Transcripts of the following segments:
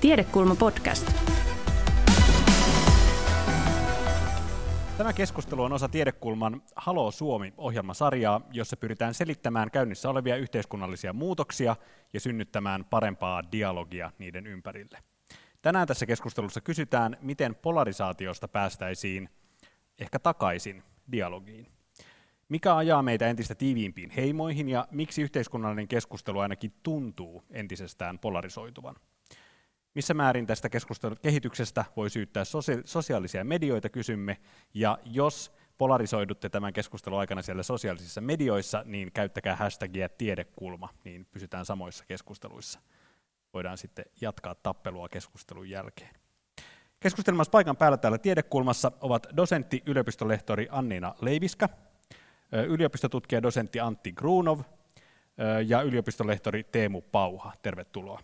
Tiedekulma podcast. Tämä keskustelu on osa Tiedekulman Halo Suomi-ohjelmasarjaa, jossa pyritään selittämään käynnissä olevia yhteiskunnallisia muutoksia ja synnyttämään parempaa dialogia niiden ympärille. Tänään tässä keskustelussa kysytään, miten polarisaatiosta päästäisiin ehkä takaisin dialogiin. Mikä ajaa meitä entistä tiiviimpiin heimoihin ja miksi yhteiskunnallinen keskustelu ainakin tuntuu entisestään polarisoituvan? Missä määrin tästä kehityksestä voi syyttää sosiaalisia medioita, kysymme, ja jos polarisoidutte tämän keskustelun aikana siellä sosiaalisissa medioissa, niin käyttäkää hashtagia tiedekulma, niin pysytään samoissa keskusteluissa. Voidaan sitten jatkaa tappelua keskustelun jälkeen. Keskustelemassa paikan päällä täällä Tiedekulmassa ovat dosentti, yliopistolehtori Anniina Leiviskä, yliopistotutkija dosentti Antti Grunov ja yliopistolehtori Teemu Pauha. Tervetuloa.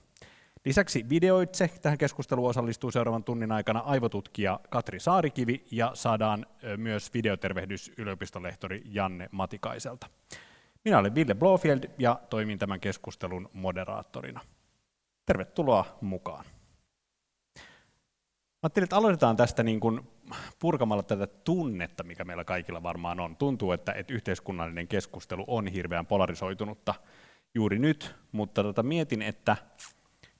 Lisäksi videoitse tähän keskusteluun osallistuu seuraavan tunnin aikana aivotutkija Katri Saarikivi ja saadaan myös videotervehdys yliopistolehtori Janne Matikaiselta. Minä olen Ville Blofield ja toimin tämän keskustelun moderaattorina. Tervetuloa mukaan. Ajattelin, että aloitetaan tästä niin kuin purkamalla tätä tunnetta, mikä meillä kaikilla varmaan on. Tuntuu, että, että yhteiskunnallinen keskustelu on hirveän polarisoitunutta juuri nyt, mutta tota, mietin, että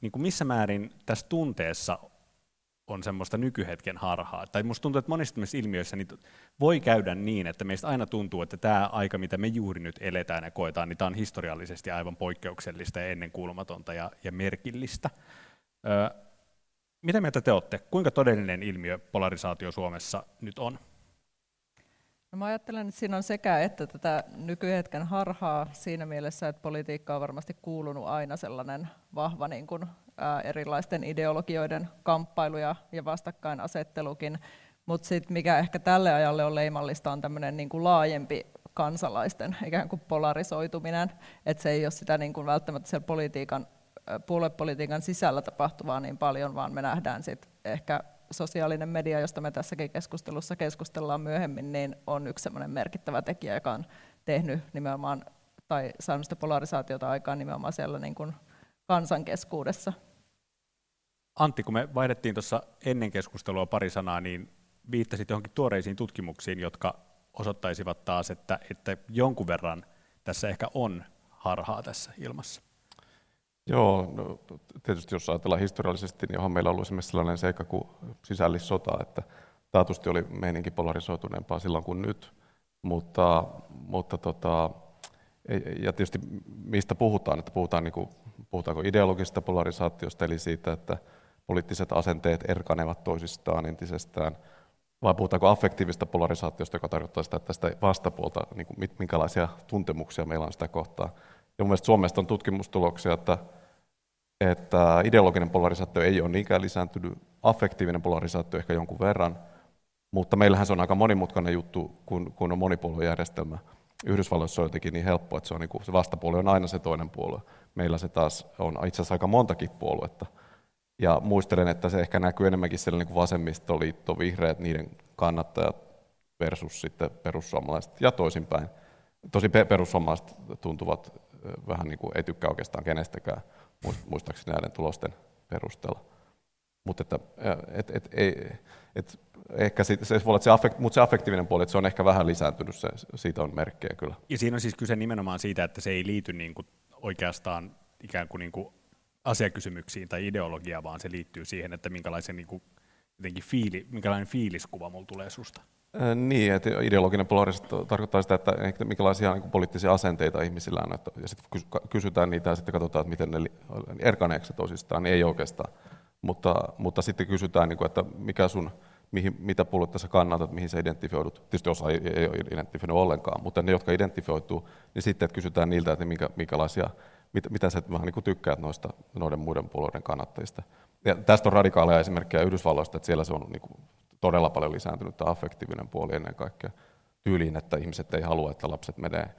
niin kuin missä määrin tässä tunteessa on semmoista nykyhetken harhaa. Tai musta tuntuu, että monissa ilmiöissä niin voi käydä niin, että meistä aina tuntuu, että tämä aika, mitä me juuri nyt eletään ja koetaan, niin tämä on historiallisesti aivan poikkeuksellista ja ennenkuulumatonta ja, ja merkillistä. Ö, mitä mieltä te olette? Kuinka todellinen ilmiö polarisaatio Suomessa nyt on? No mä ajattelen, että siinä on sekä että tätä nykyhetken harhaa siinä mielessä, että politiikka on varmasti kuulunut aina sellainen vahva niin kuin, ää, erilaisten ideologioiden kamppailu ja, ja vastakkainasettelukin, mutta sitten mikä ehkä tälle ajalle on leimallista on tämmöinen niin kuin laajempi kansalaisten ikään kuin polarisoituminen, että se ei ole sitä niin kuin välttämättä siellä politiikan, puoluepolitiikan sisällä tapahtuvaa niin paljon, vaan me nähdään sitten ehkä sosiaalinen media, josta me tässäkin keskustelussa keskustellaan myöhemmin, niin on yksi merkittävä tekijä, joka on tehnyt nimenomaan tai saanut sitä polarisaatiota aikaan nimenomaan siellä niin kuin kansan keskuudessa. Antti, kun me vaihdettiin tuossa ennen keskustelua pari sanaa, niin viittasit johonkin tuoreisiin tutkimuksiin, jotka osoittaisivat taas, että, että jonkun verran tässä ehkä on harhaa tässä ilmassa. Joo, no, tietysti jos ajatellaan historiallisesti, niin onhan meillä ollut esimerkiksi sellainen seikka kuin sisällissota, että taatusti oli meininki polarisoituneempaa silloin kuin nyt, mutta, mutta tota, ja tietysti mistä puhutaan, että puhutaan niin kuin, puhutaanko ideologisesta polarisaatiosta, eli siitä, että poliittiset asenteet erkanevat toisistaan entisestään, vai puhutaanko affektiivista polarisaatiosta, joka tarkoittaa sitä, että tästä vastapuolta, niin kuin, minkälaisia tuntemuksia meillä on sitä kohtaa. Ja mun mielestä Suomesta on tutkimustuloksia, että että ideologinen polarisaatio ei ole niinkään lisääntynyt, affektiivinen polarisaatio ehkä jonkun verran, mutta meillähän se on aika monimutkainen juttu, kun, kun on monipuoluejärjestelmä. Yhdysvalloissa on jotenkin niin helppo, että se, on niin kuin, se vastapuoli on aina se toinen puolue. Meillä se taas on itse asiassa aika montakin puoluetta. Ja muistelen, että se ehkä näkyy enemmänkin siellä niin kuin vasemmistoliitto, vihreät, niiden kannattajat versus sitten perussuomalaiset ja toisinpäin. Tosi perussuomalaiset tuntuvat vähän niin kuin ei tykkää oikeastaan kenestäkään muistaakseni näiden tulosten perusteella. Mutta että, et, et, ei, et, ehkä se, se voi olla se, affekt, mutta se affektiivinen puoli, että se on ehkä vähän lisääntynyt, se, siitä on merkkejä kyllä. Ja siinä on siis kyse nimenomaan siitä, että se ei liity niin kuin oikeastaan ikään kuin, niin kuin asiakysymyksiin tai ideologiaan, vaan se liittyy siihen, että minkälaisen niin kuin, fiili, minkälainen fiiliskuva mulla tulee susta. Niin, että ideologinen polarisaatio tarkoittaa sitä, että minkälaisia niin poliittisia asenteita ihmisillä on, että, ja sitten kysytään niitä ja sitten katsotaan, että miten ne erkaneeksi toisistaan, niin ei oikeastaan. Mutta, mutta sitten kysytään, niin kuin, että mikä sun, mihin, mitä puoluetta sä kannatat, mihin sä identifioidut. Tietysti osa ei, ei ole identifioinut ollenkaan, mutta ne, jotka identifioituu, niin sitten että kysytään niiltä, että minkä, minkälaisia, mit, mitä sä vähän niin tykkäät noista noiden muiden puolueiden kannattajista. Ja tästä on radikaaleja esimerkkejä Yhdysvalloista, että siellä se on niin kuin todella paljon lisääntynyt tämä affektiivinen puoli ennen kaikkea tyyliin, että ihmiset ei halua, että lapset menee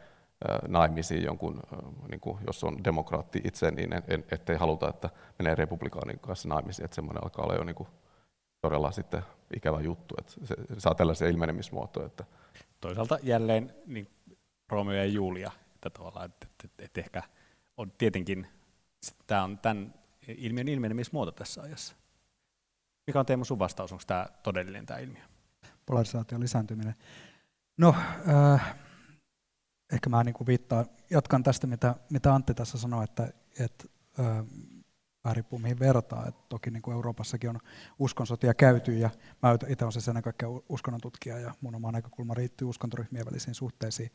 naimisiin jonkun, niin kuin, jos on demokraatti itse, niin ettei haluta, että menee republikaanin kanssa naimisiin, että semmoinen alkaa olla jo niin kuin, todella sitten ikävä juttu, että se saa tällaisia ilmenemismuotoja. Että... Toisaalta jälleen niin Romeo ja Julia, että, tavallaan, että, että, että ehkä on tietenkin, tämä on tämän ilmiön ilmenemismuoto tässä ajassa. Mikä on Teemu sun vastaus, onko tämä todellinen tämä ilmiö? Polarisaation lisääntyminen. No, äh, ehkä mä niin viittaan, jatkan tästä, mitä, mitä Antti tässä sanoi, että, että äh, riippuu mihin vertaa. Et toki niin kuin Euroopassakin on uskonsotia käyty ja mä itse olen siis ennen kaikkea uskonnon tutkija ja mun oma näkökulma riittyy uskontoryhmien välisiin suhteisiin.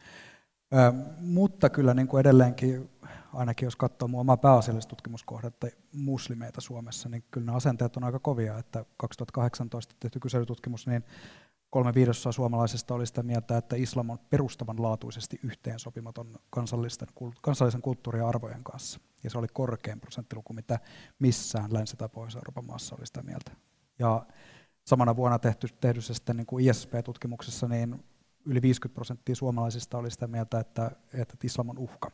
Mutta kyllä niin kuin edelleenkin, ainakin jos katsoo mun omaa pääasiallista tutkimuskohdetta muslimeita Suomessa, niin kyllä ne asenteet on aika kovia. Että 2018 tehty kyselytutkimus, niin kolme viidesosaa suomalaisista oli sitä mieltä, että islam on perustavanlaatuisesti yhteensopimaton kansallisten, kansallisen kulttuurin ja arvojen kanssa. Ja se oli korkein prosenttiluku, mitä missään Länsi- tai Pohjois-Euroopan maassa oli sitä mieltä. Ja samana vuonna tehty, tehdyssä sitten niin kuin ISP-tutkimuksessa, niin yli 50 prosenttia suomalaisista oli sitä mieltä, että, että islam on uhka,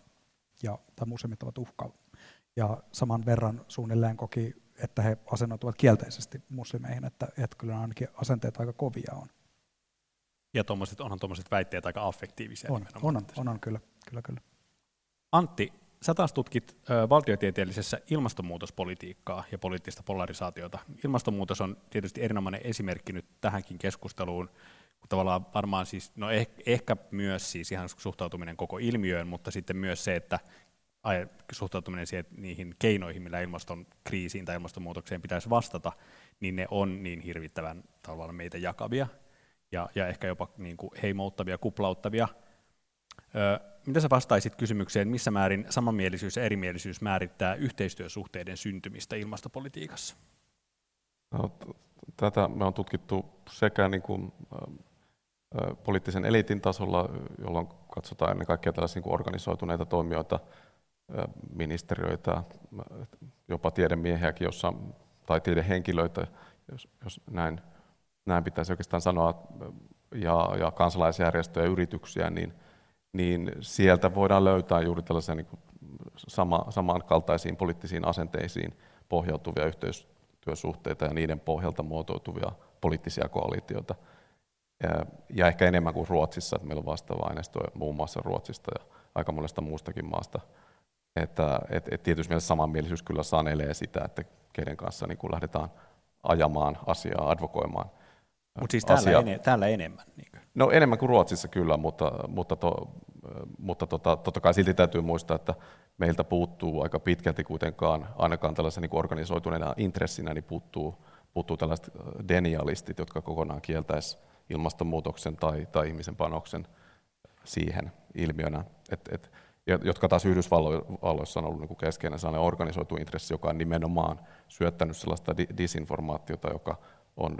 ja, tai muslimit ovat uhka. Ja saman verran suunnilleen koki, että he asennoituvat kielteisesti muslimeihin, että, että kyllä ainakin asenteet aika kovia on. Ja tommoset, onhan tuommoiset väitteet aika affektiivisia. On, on, on, on, on, kyllä, kyllä, kyllä. Antti, sä taas tutkit ö, valtiotieteellisessä ilmastonmuutospolitiikkaa ja poliittista polarisaatiota. Ilmastonmuutos on tietysti erinomainen esimerkki nyt tähänkin keskusteluun, kun tavallaan varmaan siis, no eh, ehkä myös siis ihan suhtautuminen koko ilmiöön, mutta sitten myös se, että suhtautuminen siihen, niihin keinoihin, millä ilmaston kriisiin tai ilmastonmuutokseen pitäisi vastata, niin ne on niin hirvittävän tavallaan meitä jakavia ja, ja ehkä jopa niin kuin heimouttavia, kuplauttavia. Ö, mitä sä vastaisit kysymykseen, missä määrin samanmielisyys ja erimielisyys määrittää yhteistyösuhteiden syntymistä ilmastopolitiikassa? No, tätä me on tutkittu sekä niin kuin, poliittisen eliitin tasolla, jolloin katsotaan ennen kaikkea tällaisia niin organisoituneita toimijoita, ministeriöitä, jopa tiedemiehiäkin, jossa, tai tiedehenkilöitä, jos, jos näin näin pitäisi oikeastaan sanoa, ja, ja kansalaisjärjestöjä ja yrityksiä, niin, niin sieltä voidaan löytää juuri tällaisia niin kuin sama, samankaltaisiin poliittisiin asenteisiin pohjautuvia yhteistyösuhteita ja niiden pohjalta muotoutuvia poliittisia koalitioita. Ja, ehkä enemmän kuin Ruotsissa, että meillä on vastaava aineisto muun muassa Ruotsista ja aika monesta muustakin maasta. Että, et, et tietysti mielessä samanmielisyys kyllä sanelee sitä, että keiden kanssa niin kuin lähdetään ajamaan asiaa, advokoimaan mutta siis täällä, asia. Ene, täällä enemmän? Niin no enemmän kuin Ruotsissa kyllä, mutta, mutta, to, mutta tota, totta kai silti täytyy muistaa, että meiltä puuttuu aika pitkälti kuitenkaan, ainakaan tällaisen niin organisoituneena intressinä, niin puuttuu, puuttuu tällaiset denialistit, jotka kokonaan kieltäisi ilmastonmuutoksen tai, tai ihmisen panoksen siihen ilmiönä. Et, et, jotka taas Yhdysvalloissa on ollut niin kuin keskeinen sellainen organisoitu intressi, joka on nimenomaan syöttänyt sellaista disinformaatiota, joka on,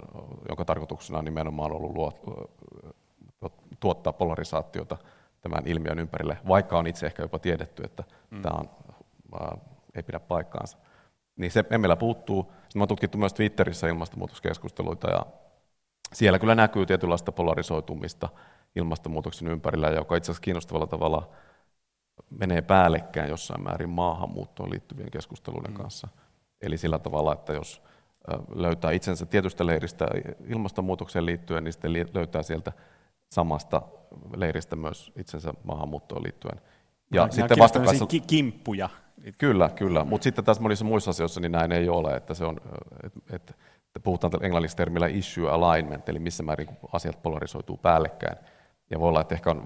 jonka tarkoituksena on nimenomaan ollut luo, tuottaa polarisaatiota tämän ilmiön ympärille, vaikka on itse ehkä jopa tiedetty, että mm. tämä on, ää, ei pidä paikkaansa. Niin se meillä puuttuu. Me on tutkittu myös Twitterissä ilmastonmuutoskeskusteluita ja siellä kyllä näkyy tietynlaista polarisoitumista ilmastonmuutoksen ympärillä, joka itse asiassa kiinnostavalla tavalla menee päällekkäin jossain määrin maahanmuuttoon liittyvien keskusteluiden mm. kanssa. Eli sillä tavalla, että jos löytää itsensä tietystä leiristä ilmastonmuutokseen liittyen, niin sitten löytää sieltä samasta leiristä myös itsensä maahanmuuttoon liittyen. Ja no, sitten vastakkaisessa... Ki- kimppuja. Kyllä, kyllä. Mutta sitten taas monissa muissa asioissa niin näin ei ole, että se on, et, et, puhutaan englanniksi termillä issue alignment, eli missä määrin asiat polarisoituu päällekkäin. Ja voi olla, että ehkä on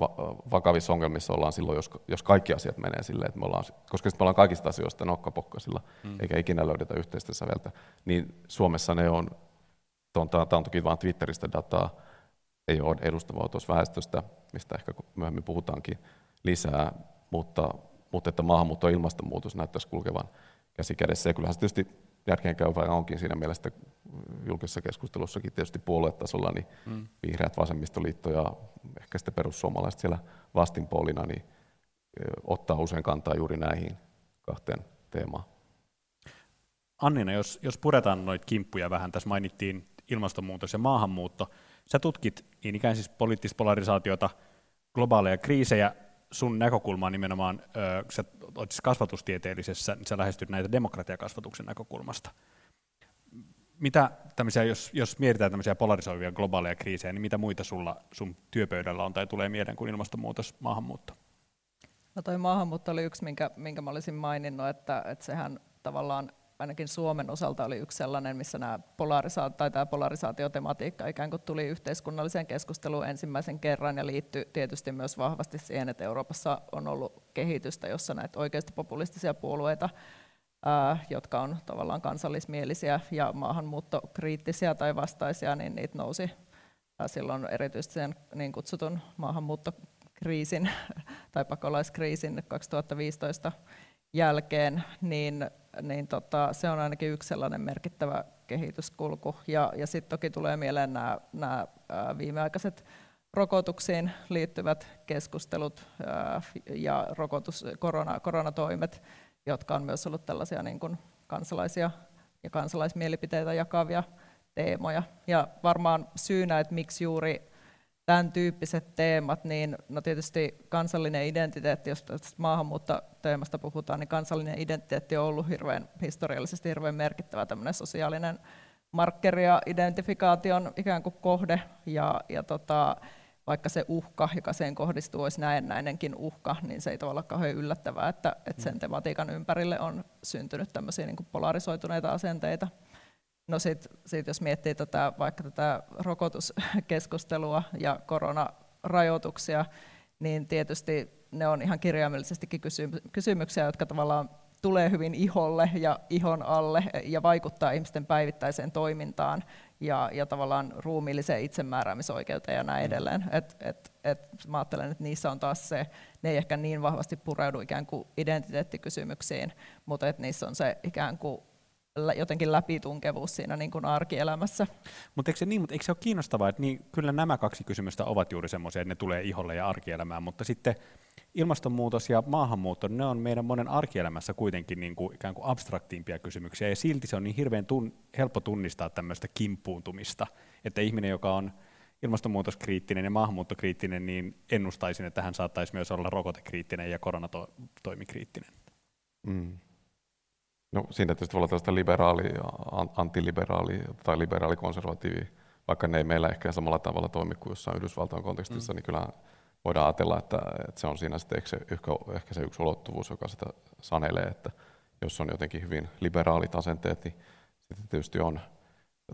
vakavissa ongelmissa ollaan silloin, jos, jos kaikki asiat menee silleen, että me ollaan, koska sitten me ollaan kaikista asioista nokkapokkasilla, mm. eikä ikinä löydetä yhteistä säveltä, niin Suomessa ne on, tämä on toki vain Twitteristä dataa, ei ole edustavaa tuossa väestöstä, mistä ehkä myöhemmin puhutaankin lisää, mutta, mutta että maahanmuutto ja ilmastonmuutos näyttäisi kulkevan käsi kädessä. Ja kyllähän se tietysti järkeenkäyvää onkin siinä mielessä, että julkisessa keskustelussakin tietysti puoluetasolla, niin mm. vihreät, vasemmistoliitto ja ehkä sitten perussuomalaiset siellä vastinpuolina, niin ottaa usein kantaa juuri näihin kahteen teemaan. Annina, jos, jos puretaan noita kimppuja vähän, tässä mainittiin ilmastonmuutos ja maahanmuutto. Sä tutkit niin ikään siis poliittista polarisaatiota, globaaleja kriisejä, sun näkökulma on nimenomaan, kun sä olet siis kasvatustieteellisessä, niin sä lähestyt näitä demokratiakasvatuksen näkökulmasta. Mitä tämmöisiä, jos, jos mietitään tämmöisiä polarisoivia globaaleja kriisejä, niin mitä muita sulla sun työpöydällä on tai tulee mieleen kuin ilmastonmuutos, maahanmuutto? No toi maahanmuutto oli yksi, minkä, minkä mä olisin maininnut, että, että sehän tavallaan ainakin Suomen osalta oli yksi sellainen, missä nämä polarisaatio, tai tämä polarisaatiotematiikka ikään kuin tuli yhteiskunnalliseen keskusteluun ensimmäisen kerran ja liittyi tietysti myös vahvasti siihen, että Euroopassa on ollut kehitystä, jossa näitä oikeasti populistisia puolueita, jotka on tavallaan kansallismielisiä ja maahanmuuttokriittisiä tai vastaisia, niin niitä nousi silloin erityisesti sen niin kutsutun maahanmuuttokriisin tai pakolaiskriisin 2015 jälkeen, niin, niin tota, se on ainakin yksi sellainen merkittävä kehityskulku. Ja, ja sitten toki tulee mieleen nämä, nämä viimeaikaiset rokotuksiin liittyvät keskustelut ja rokotus, korona, koronatoimet, jotka on myös ollut tällaisia niin kuin kansalaisia ja kansalaismielipiteitä jakavia teemoja. Ja varmaan syynä, että miksi juuri tämän tyyppiset teemat, niin no tietysti kansallinen identiteetti, jos tästä maahanmuuttoteemasta puhutaan, niin kansallinen identiteetti on ollut hirveän, historiallisesti hirveän merkittävä tämmöinen sosiaalinen markkeri ja identifikaation ikään kuin kohde, ja, ja tota, vaikka se uhka, joka sen kohdistuu, olisi näennäinenkin uhka, niin se ei tavallaan kauhean yllättävää, että, että sen mm. tematiikan ympärille on syntynyt tämmöisiä niin kuin polarisoituneita asenteita. No sitten sit jos miettii tätä, vaikka tätä rokotuskeskustelua ja koronarajoituksia, niin tietysti ne on ihan kirjaimellisestikin kysymyksiä, jotka tavallaan tulee hyvin iholle ja ihon alle ja vaikuttaa ihmisten päivittäiseen toimintaan ja, ja tavallaan ruumiilliseen itsemääräämisoikeuteen ja näin mm. edelleen. Et, et, et mä ajattelen, että niissä on taas se, ne ei ehkä niin vahvasti pureudu ikään kuin identiteettikysymyksiin, mutta että niissä on se ikään kuin jotenkin läpitunkevuus siinä niin kuin arkielämässä. Mutta eikö, se niin, mutta eikö se ole kiinnostavaa, että niin, kyllä nämä kaksi kysymystä ovat juuri semmoisia, että ne tulee iholle ja arkielämään, mutta sitten ilmastonmuutos ja maahanmuutto, ne on meidän monen arkielämässä kuitenkin niin kuin, ikään kuin abstraktiimpia kysymyksiä, ja silti se on niin hirveän tun, helppo tunnistaa tämmöistä kimpuuntumista, että ihminen, joka on ilmastonmuutoskriittinen ja maahanmuuttokriittinen, niin ennustaisin, että hän saattaisi myös olla rokotekriittinen ja koronatoimikriittinen. Mm. No siinä tietysti voi olla tällaista liberaali, antiliberaali tai liberaalikonservatiivi, vaikka ne ei meillä ehkä samalla tavalla toimi kuin jossain Yhdysvaltain kontekstissa, mm. niin kyllä voidaan ajatella, että, että se on siinä sitten ehkä, ehkä se yksi ulottuvuus, joka sitä sanelee, että jos on jotenkin hyvin liberaalit asenteet, niin sitten tietysti on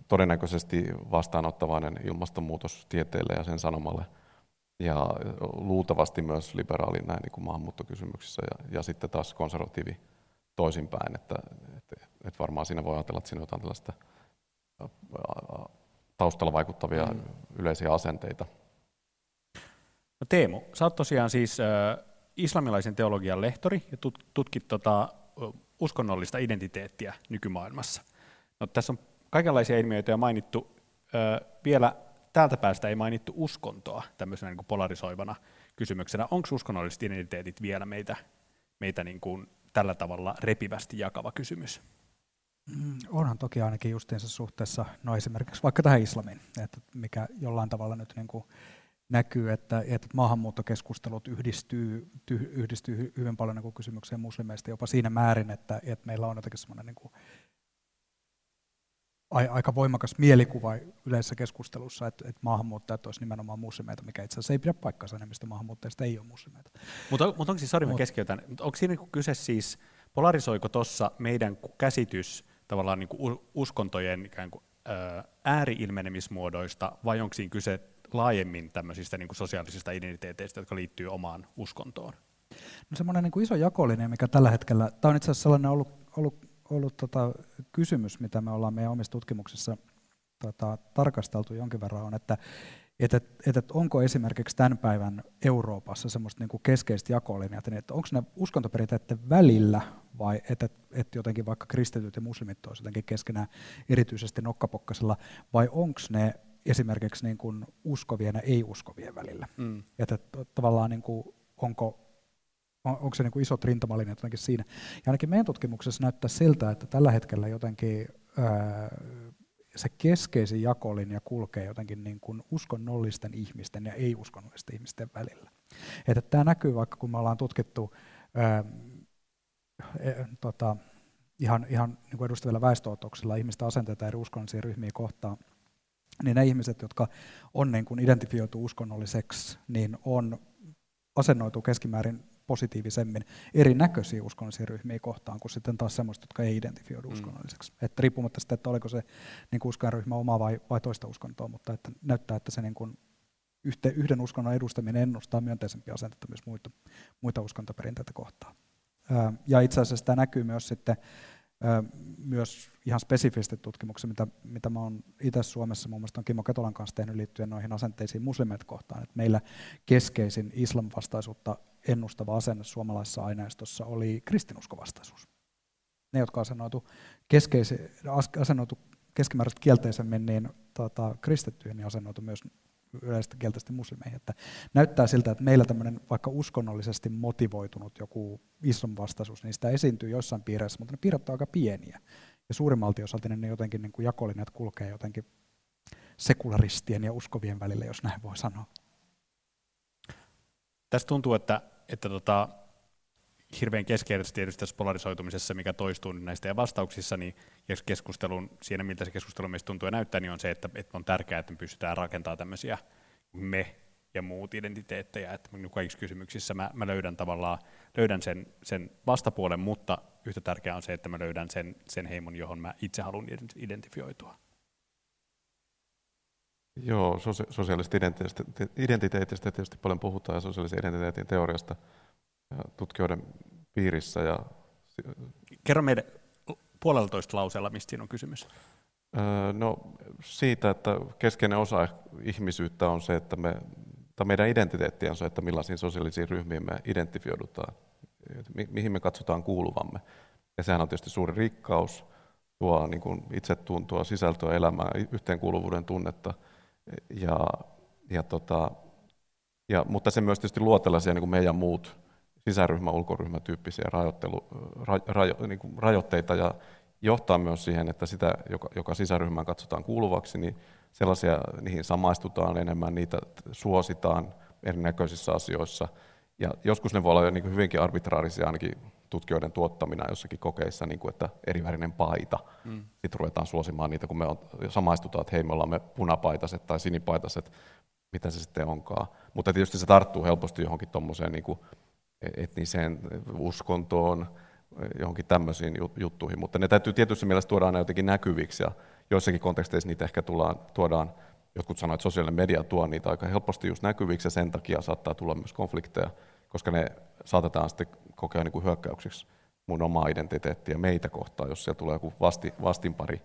todennäköisesti vastaanottavainen ilmastonmuutostieteelle ja sen sanomalle, ja luultavasti myös liberaali näin niin kuin maahanmuuttokysymyksissä, ja, ja sitten taas konservatiivi toisinpäin, että, että, että varmaan siinä voi ajatella, että siinä on jotain tällaista taustalla vaikuttavia mm. yleisiä asenteita. No Teemu, sä oot tosiaan siis äh, islamilaisen teologian lehtori ja tut, tutkit tota, uskonnollista identiteettiä nykymaailmassa. No, tässä on kaikenlaisia ilmiöitä jo mainittu. Äh, vielä täältä päästä ei mainittu uskontoa tämmöisenä niin kuin polarisoivana kysymyksenä. Onko uskonnolliset identiteetit vielä meitä, meitä niin kuin tällä tavalla repivästi jakava kysymys? Mm, onhan toki ainakin justiinsa suhteessa, no esimerkiksi vaikka tähän islamiin, että mikä jollain tavalla nyt niin kuin näkyy, että, että maahanmuuttokeskustelut yhdistyy, ty, yhdistyy hyvin paljon niin kuin kysymykseen muslimeista jopa siinä määrin, että, että meillä on jotenkin semmoinen niin aika voimakas mielikuva yleisessä keskustelussa, että, että maahanmuuttajat olisivat nimenomaan muslimeita, mikä itse asiassa ei pidä paikkaansa, enemmistö maahanmuuttajista ei ole muslimeita. Mutta, mutta onko siis, sori, Mut, keskeytän, onko siinä niinku kyse siis, polarisoiko tuossa meidän käsitys tavallaan niin kuin uskontojen ikään kuin, ää, ääriilmenemismuodoista, vai onko siinä kyse laajemmin tämmöisistä niin kuin sosiaalisista identiteeteistä, jotka liittyy omaan uskontoon? No semmoinen niin kuin iso jakolinja, mikä tällä hetkellä, tämä on itse asiassa sellainen ollut, ollut ollut tota kysymys, mitä me ollaan meidän omissa tutkimuksissa tota, tarkasteltu jonkin verran, on, että et, et, et, et onko esimerkiksi tämän päivän Euroopassa semmoista niin keskeistä jakolinjaa, niin että onko ne uskontoperinteiden välillä vai että et, et jotenkin vaikka kristityt ja muslimit olisivat jotenkin keskenään erityisesti nokkapokkasella, vai onko ne esimerkiksi niin kuin uskovien ja ei-uskovien välillä. Mm. Että tavallaan niin kuin, onko on, onko se niin kuin isot rintamalinjat jotenkin siinä. Ja ainakin meidän tutkimuksessa näyttää siltä, että tällä hetkellä jotenkin ää, se keskeisin jakolinja kulkee jotenkin niin kuin uskonnollisten ihmisten ja ei-uskonnollisten ihmisten välillä. Että tämä näkyy vaikka kun me ollaan tutkittu ää, e, tota, ihan, ihan niin kuin edustavilla väestöotoksilla ihmisten asenteita eri uskonnollisia ryhmiä kohtaan, niin ne ihmiset, jotka on niin kuin identifioitu uskonnolliseksi, niin on asennoitu keskimäärin positiivisemmin erinäköisiä uskonnollisia ryhmiä kohtaan kuin sitten taas semmoista, jotka ei identifioidu mm. uskonnolliseksi. Että riippumatta sitä, että oliko se niin uskonryhmä oma vai, vai toista uskontoa, mutta että näyttää, että se niin kuin yhte, yhden uskonnon edustaminen ennustaa myönteisempiä asentetta myös muita, muita uskontoperinteitä kohtaan. Ja itse asiassa tämä näkyy myös sitten myös ihan spesifisesti tutkimuksia, mitä, mitä mä oon itse Suomessa muun muassa Kimmo Ketolan kanssa tehnyt liittyen noihin asenteisiin muslimeita kohtaan. Että meillä keskeisin islamvastaisuutta ennustava asenne suomalaisessa aineistossa oli kristinuskovastaisuus. Ne, jotka asennoitu, asennoitu keskimääräisesti kielteisemmin, niin tota, kristittyihin niin asennoitu myös yleisesti kielteisesti muslimeihin. Että näyttää siltä, että meillä tämmöinen vaikka uskonnollisesti motivoitunut joku islam vastaisuus, niin sitä esiintyy joissain piireissä, mutta ne piirret ovat aika pieniä. Ja suurimmalti osalta ne jotenkin niin kuin jakolinjat kulkee jotenkin sekularistien ja uskovien välillä, jos näin voi sanoa. Tässä tuntuu, että, että tota, hirveän keskeisesti tietysti tässä polarisoitumisessa, mikä toistuu näistä ja vastauksissa, niin keskustelun, siinä miltä se keskustelu meistä tuntuu ja näyttää, niin on se, että, että on tärkeää, että me pystytään rakentamaan tämmöisiä me ja muut identiteettejä, että kaikissa kysymyksissä mä, mä löydän tavallaan löydän sen, sen vastapuolen, mutta yhtä tärkeää on se, että mä löydän sen, sen heimon, johon mä itse haluan identifioitua. Joo, sosiaalisesta identiteetistä tietysti paljon puhutaan ja sosiaalisen identiteetin teoriasta tutkijoiden piirissä. Ja... Kerro meille puoleltoista lauseella, mistä siinä on kysymys. No siitä, että keskeinen osa ihmisyyttä on se, että me, tai meidän identiteetti on se, että millaisiin sosiaalisiin ryhmiin me identifioidutaan, mi- mihin me katsotaan kuuluvamme. Ja sehän on tietysti suuri rikkaus, tuo niin kuin itsetuntoa, sisältöä, elämää, yhteenkuuluvuuden tunnetta. Ja, ja tota, ja, mutta se myös tietysti luo tällaisia niin kuin meidän muut sisäryhmä, ulkoryhmä tyyppisiä rajoittelu, ra, rajo, niin kuin rajoitteita ja johtaa myös siihen, että sitä, joka, joka sisäryhmään katsotaan kuuluvaksi, niin sellaisia, niihin samaistutaan enemmän, niitä suositaan erinäköisissä asioissa. Ja joskus ne voi olla niin kuin hyvinkin arbitraarisia ainakin tutkijoiden tuottamina jossakin kokeissa, niin kuin, että erivärinen paita. Mm. Sitten ruvetaan suosimaan niitä, kun me on, samaistutaan, että hei, me ollaan me punapaitaset tai sinipaitaset, mitä se sitten onkaan. Mutta tietysti se tarttuu helposti johonkin tuommoiseen niin etniseen uskontoon, johonkin tämmöisiin juttuihin, mutta ne täytyy tietysti mielessä tuoda aina jotenkin näkyviksi, ja joissakin konteksteissa niitä ehkä tullaan, tuodaan, jotkut sanoivat, että sosiaalinen media tuo niitä aika helposti just näkyviksi, ja sen takia saattaa tulla myös konflikteja, koska ne saatetaan sitten kokea niin kuin hyökkäyksiksi mun omaa identiteettiä meitä kohtaan, jos siellä tulee joku vasti, vastinpari.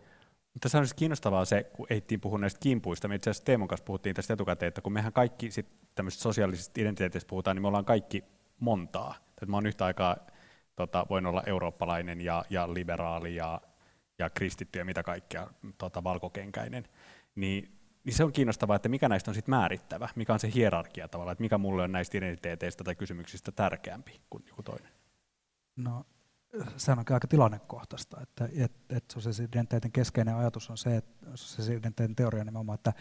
Se on siis kiinnostavaa se, kun ehdittiin puhua näistä kimpuista. Me itse asiassa Teemon kanssa puhuttiin tästä etukäteen, että kun mehän kaikki sit tämmöisistä sosiaalisista identiteeteistä puhutaan, niin me ollaan kaikki montaa. Että mä oon yhtä aikaa, tota, voin olla eurooppalainen ja, ja liberaali ja, ja kristitty ja mitä kaikkea, tota, valkokenkäinen. Niin, niin se on kiinnostavaa, että mikä näistä on sitten määrittävä, mikä on se hierarkia tavallaan, että mikä mulle on näistä identiteeteistä tai kysymyksistä tärkeämpi kuin joku toinen. No, sehän on aika tilannekohtaista, että, että, että sosiaalisen keskeinen ajatus on se, että sosiaalisen teoria nimenomaan, että,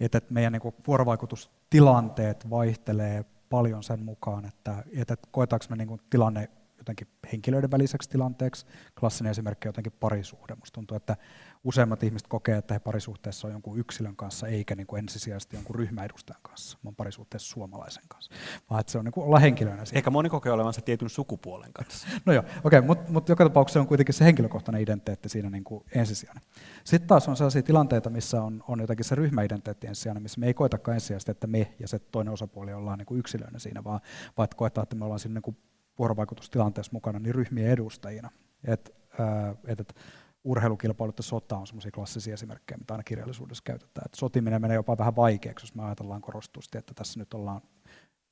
että meidän niin vuorovaikutustilanteet vaihtelee paljon sen mukaan, että, että koetaanko me niin tilanne jotenkin henkilöiden väliseksi tilanteeksi. Klassinen esimerkki on jotenkin parisuhde. Musta tuntuu, että useimmat ihmiset kokee, että he parisuhteessa on jonkun yksilön kanssa, eikä niin kuin ensisijaisesti jonkun ryhmäedustajan kanssa. Mä oon parisuhteessa suomalaisen kanssa. Vaan että se on niin kuin olla henkilönä. Siinä. Ehkä moni kokee olevansa tietyn sukupuolen kanssa. no joo, okei, okay, mutta mut joka tapauksessa on kuitenkin se henkilökohtainen identiteetti siinä niin kuin ensisijainen. Sitten taas on sellaisia tilanteita, missä on, on jotakin se ryhmäidentiteetti ensisijainen, missä me ei koetakaan ensisijaisesti, että me ja se toinen osapuoli ollaan niin kuin yksilöinä siinä, vaan, vaan että koetaan, että me ollaan siinä niin kuin vuorovaikutustilanteessa mukana niin ryhmien edustajina. Et, ää, et, et, urheilukilpailut ja sota on sellaisia klassisia esimerkkejä, mitä aina kirjallisuudessa käytetään. Et sotiminen menee jopa vähän vaikeaksi, jos me ajatellaan korostusti, että tässä nyt ollaan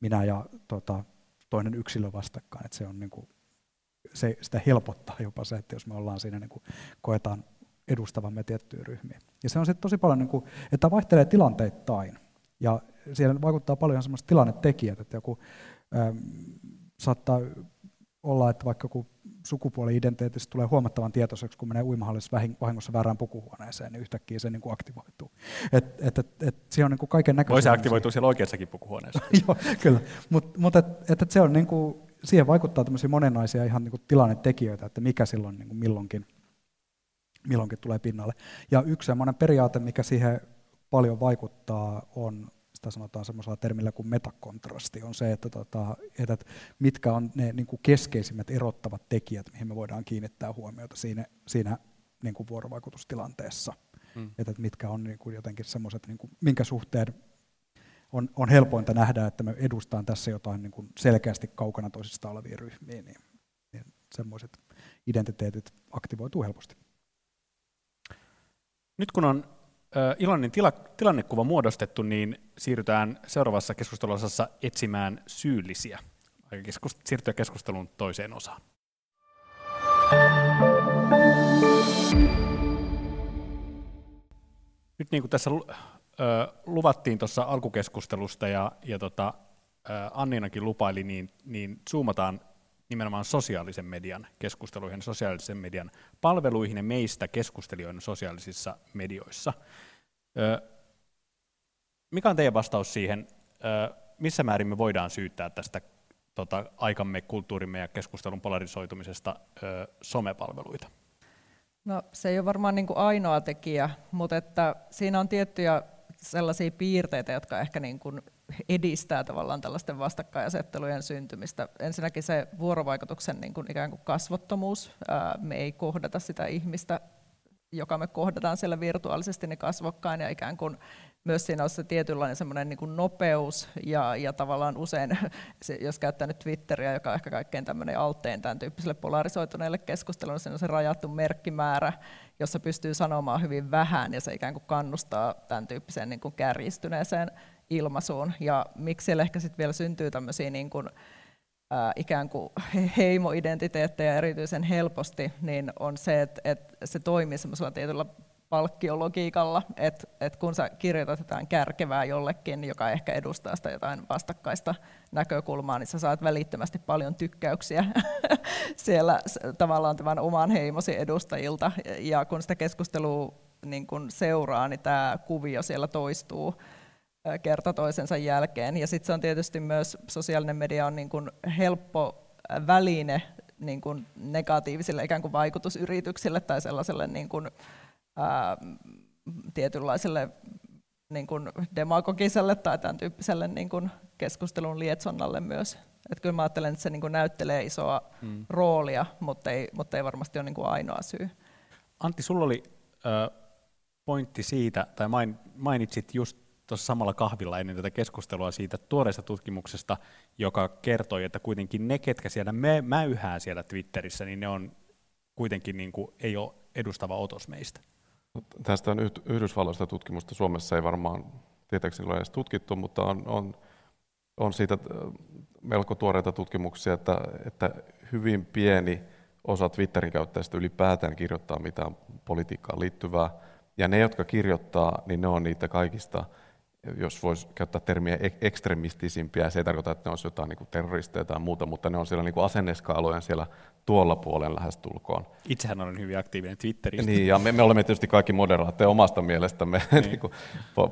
minä ja tota, toinen yksilö vastakkain. Et se on niinku, se, sitä helpottaa jopa se, että jos me ollaan siinä niinku, koetaan edustavamme tiettyjä ryhmiä. Ja se on sitten tosi paljon, niinku, että vaihtelee tilanteittain. Ja siellä vaikuttaa paljon semmoiset tilannetekijät, että joku äm, saattaa olla, että vaikka kun sukupuoli-identiteetistä tulee huomattavan tietoiseksi, kun menee uimahallissa vahingossa väärään pukuhuoneeseen, niin yhtäkkiä se niin kuin aktivoituu. Et, et, et, et se on niin kuin kaiken näköisiä. Voi se aktivoitua siellä oikeassakin pukuhuoneessa. Joo, kyllä. Mutta mut et, et, et se on niin kuin, siihen vaikuttaa tämmöisiä monenlaisia ihan niin kuin tilannetekijöitä, että mikä silloin niin kuin milloinkin, milloinkin tulee pinnalle. Ja yksi sellainen periaate, mikä siihen paljon vaikuttaa, on sitä sanotaan semmoisella termillä kuin metakontrasti, on se, että, tota, että mitkä on ne niin kuin keskeisimmät erottavat tekijät, mihin me voidaan kiinnittää huomiota siinä, siinä niin kuin vuorovaikutustilanteessa. Mm. Että mitkä on niin kuin jotenkin semmoiset, niin kuin, minkä suhteen on, on helpointa nähdä, että me edustaan tässä jotain niin kuin selkeästi kaukana toisista olevia ryhmiä, niin, niin semmoiset identiteetit aktivoituu helposti. Nyt kun on Ilonin tila, tilannekuva muodostettu, niin siirrytään seuraavassa keskusteluosassa etsimään syyllisiä. Aika keskust- siirtyä keskustelun toiseen osaan. Nyt niin kuin tässä luvattiin tuossa alkukeskustelusta ja, ja tota, Anninakin lupaili, niin, niin zoomataan nimenomaan sosiaalisen median keskusteluihin, sosiaalisen median palveluihin ja meistä keskustelijoina sosiaalisissa medioissa. Mikä on teidän vastaus siihen, missä määrin me voidaan syyttää tästä tota, aikamme, kulttuurimme ja keskustelun polarisoitumisesta somepalveluita? No se ei ole varmaan niin kuin ainoa tekijä, mutta että siinä on tiettyjä sellaisia piirteitä, jotka ehkä niin kuin edistää tavallaan tällaisten vastakkainasettelujen syntymistä. Ensinnäkin se vuorovaikutuksen niin kuin ikään kuin kasvottomuus. Me ei kohdata sitä ihmistä, joka me kohdataan siellä virtuaalisesti niin kasvokkain ja ikään kuin myös siinä on se tietynlainen semmoinen niin nopeus ja, ja tavallaan usein, jos käyttää nyt Twitteriä, joka on ehkä kaikkein tämmöinen alteen tämän tyyppiselle polarisoituneelle keskustelulle, siinä on se rajattu merkkimäärä, jossa pystyy sanomaan hyvin vähän ja se ikään kuin kannustaa tämän tyyppiseen niin kuin kärjistyneeseen ilmaisuun. Ja miksi siellä ehkä sitten vielä syntyy tämmöisiä niin kuin, ää, ikään kuin heimoidentiteettejä erityisen helposti, niin on se, että, että se toimii semmoisella tietyllä palkkiologiikalla, että, että kun sä kirjoitat jotain kärkevää jollekin, joka ehkä edustaa sitä jotain vastakkaista näkökulmaa, niin sä saat välittömästi paljon tykkäyksiä siellä tavallaan tämän oman heimosi edustajilta. Ja kun sitä keskustelua niin kun seuraa, niin tämä kuvio siellä toistuu kerta toisensa jälkeen. Ja sitten se on tietysti myös, sosiaalinen media on niin kuin helppo väline niin kuin negatiivisille ikään kuin vaikutusyrityksille tai sellaiselle niin kuin, ää, tietynlaiselle niin kuin demagogiselle tai tämän tyyppiselle niin kuin keskustelun lietsonnalle myös. Et kyllä mä ajattelen, että se niin kuin näyttelee isoa hmm. roolia, mutta ei, mutta ei varmasti ole niin kuin ainoa syy. Antti, sulla oli äh, pointti siitä, tai mainitsit just tuossa samalla kahvilla ennen tätä keskustelua siitä tuoreesta tutkimuksesta, joka kertoi, että kuitenkin ne, ketkä siellä mäyhää siellä Twitterissä, niin ne on kuitenkin niin kuin, ei ole edustava otos meistä. Tästä on Yhdysvalloista tutkimusta. Suomessa ei varmaan tietääkseni ole edes tutkittu, mutta on, on, on siitä äh, melko tuoreita tutkimuksia, että, että hyvin pieni osa Twitterin käyttäjistä ylipäätään kirjoittaa mitään politiikkaan liittyvää. Ja ne, jotka kirjoittaa, niin ne on niitä kaikista jos voisi käyttää termiä ekstremistisimpiä, se ei tarkoita, että ne olisi jotain niin terroristeja tai muuta, mutta ne on siellä niin asenneskaalojen siellä tuolla puolen lähestulkoon. Itsehän olen hyvin aktiivinen Twitterissä. Niin, ja me, me olemme tietysti kaikki moderaatteja omasta mielestämme niin. niin kuin,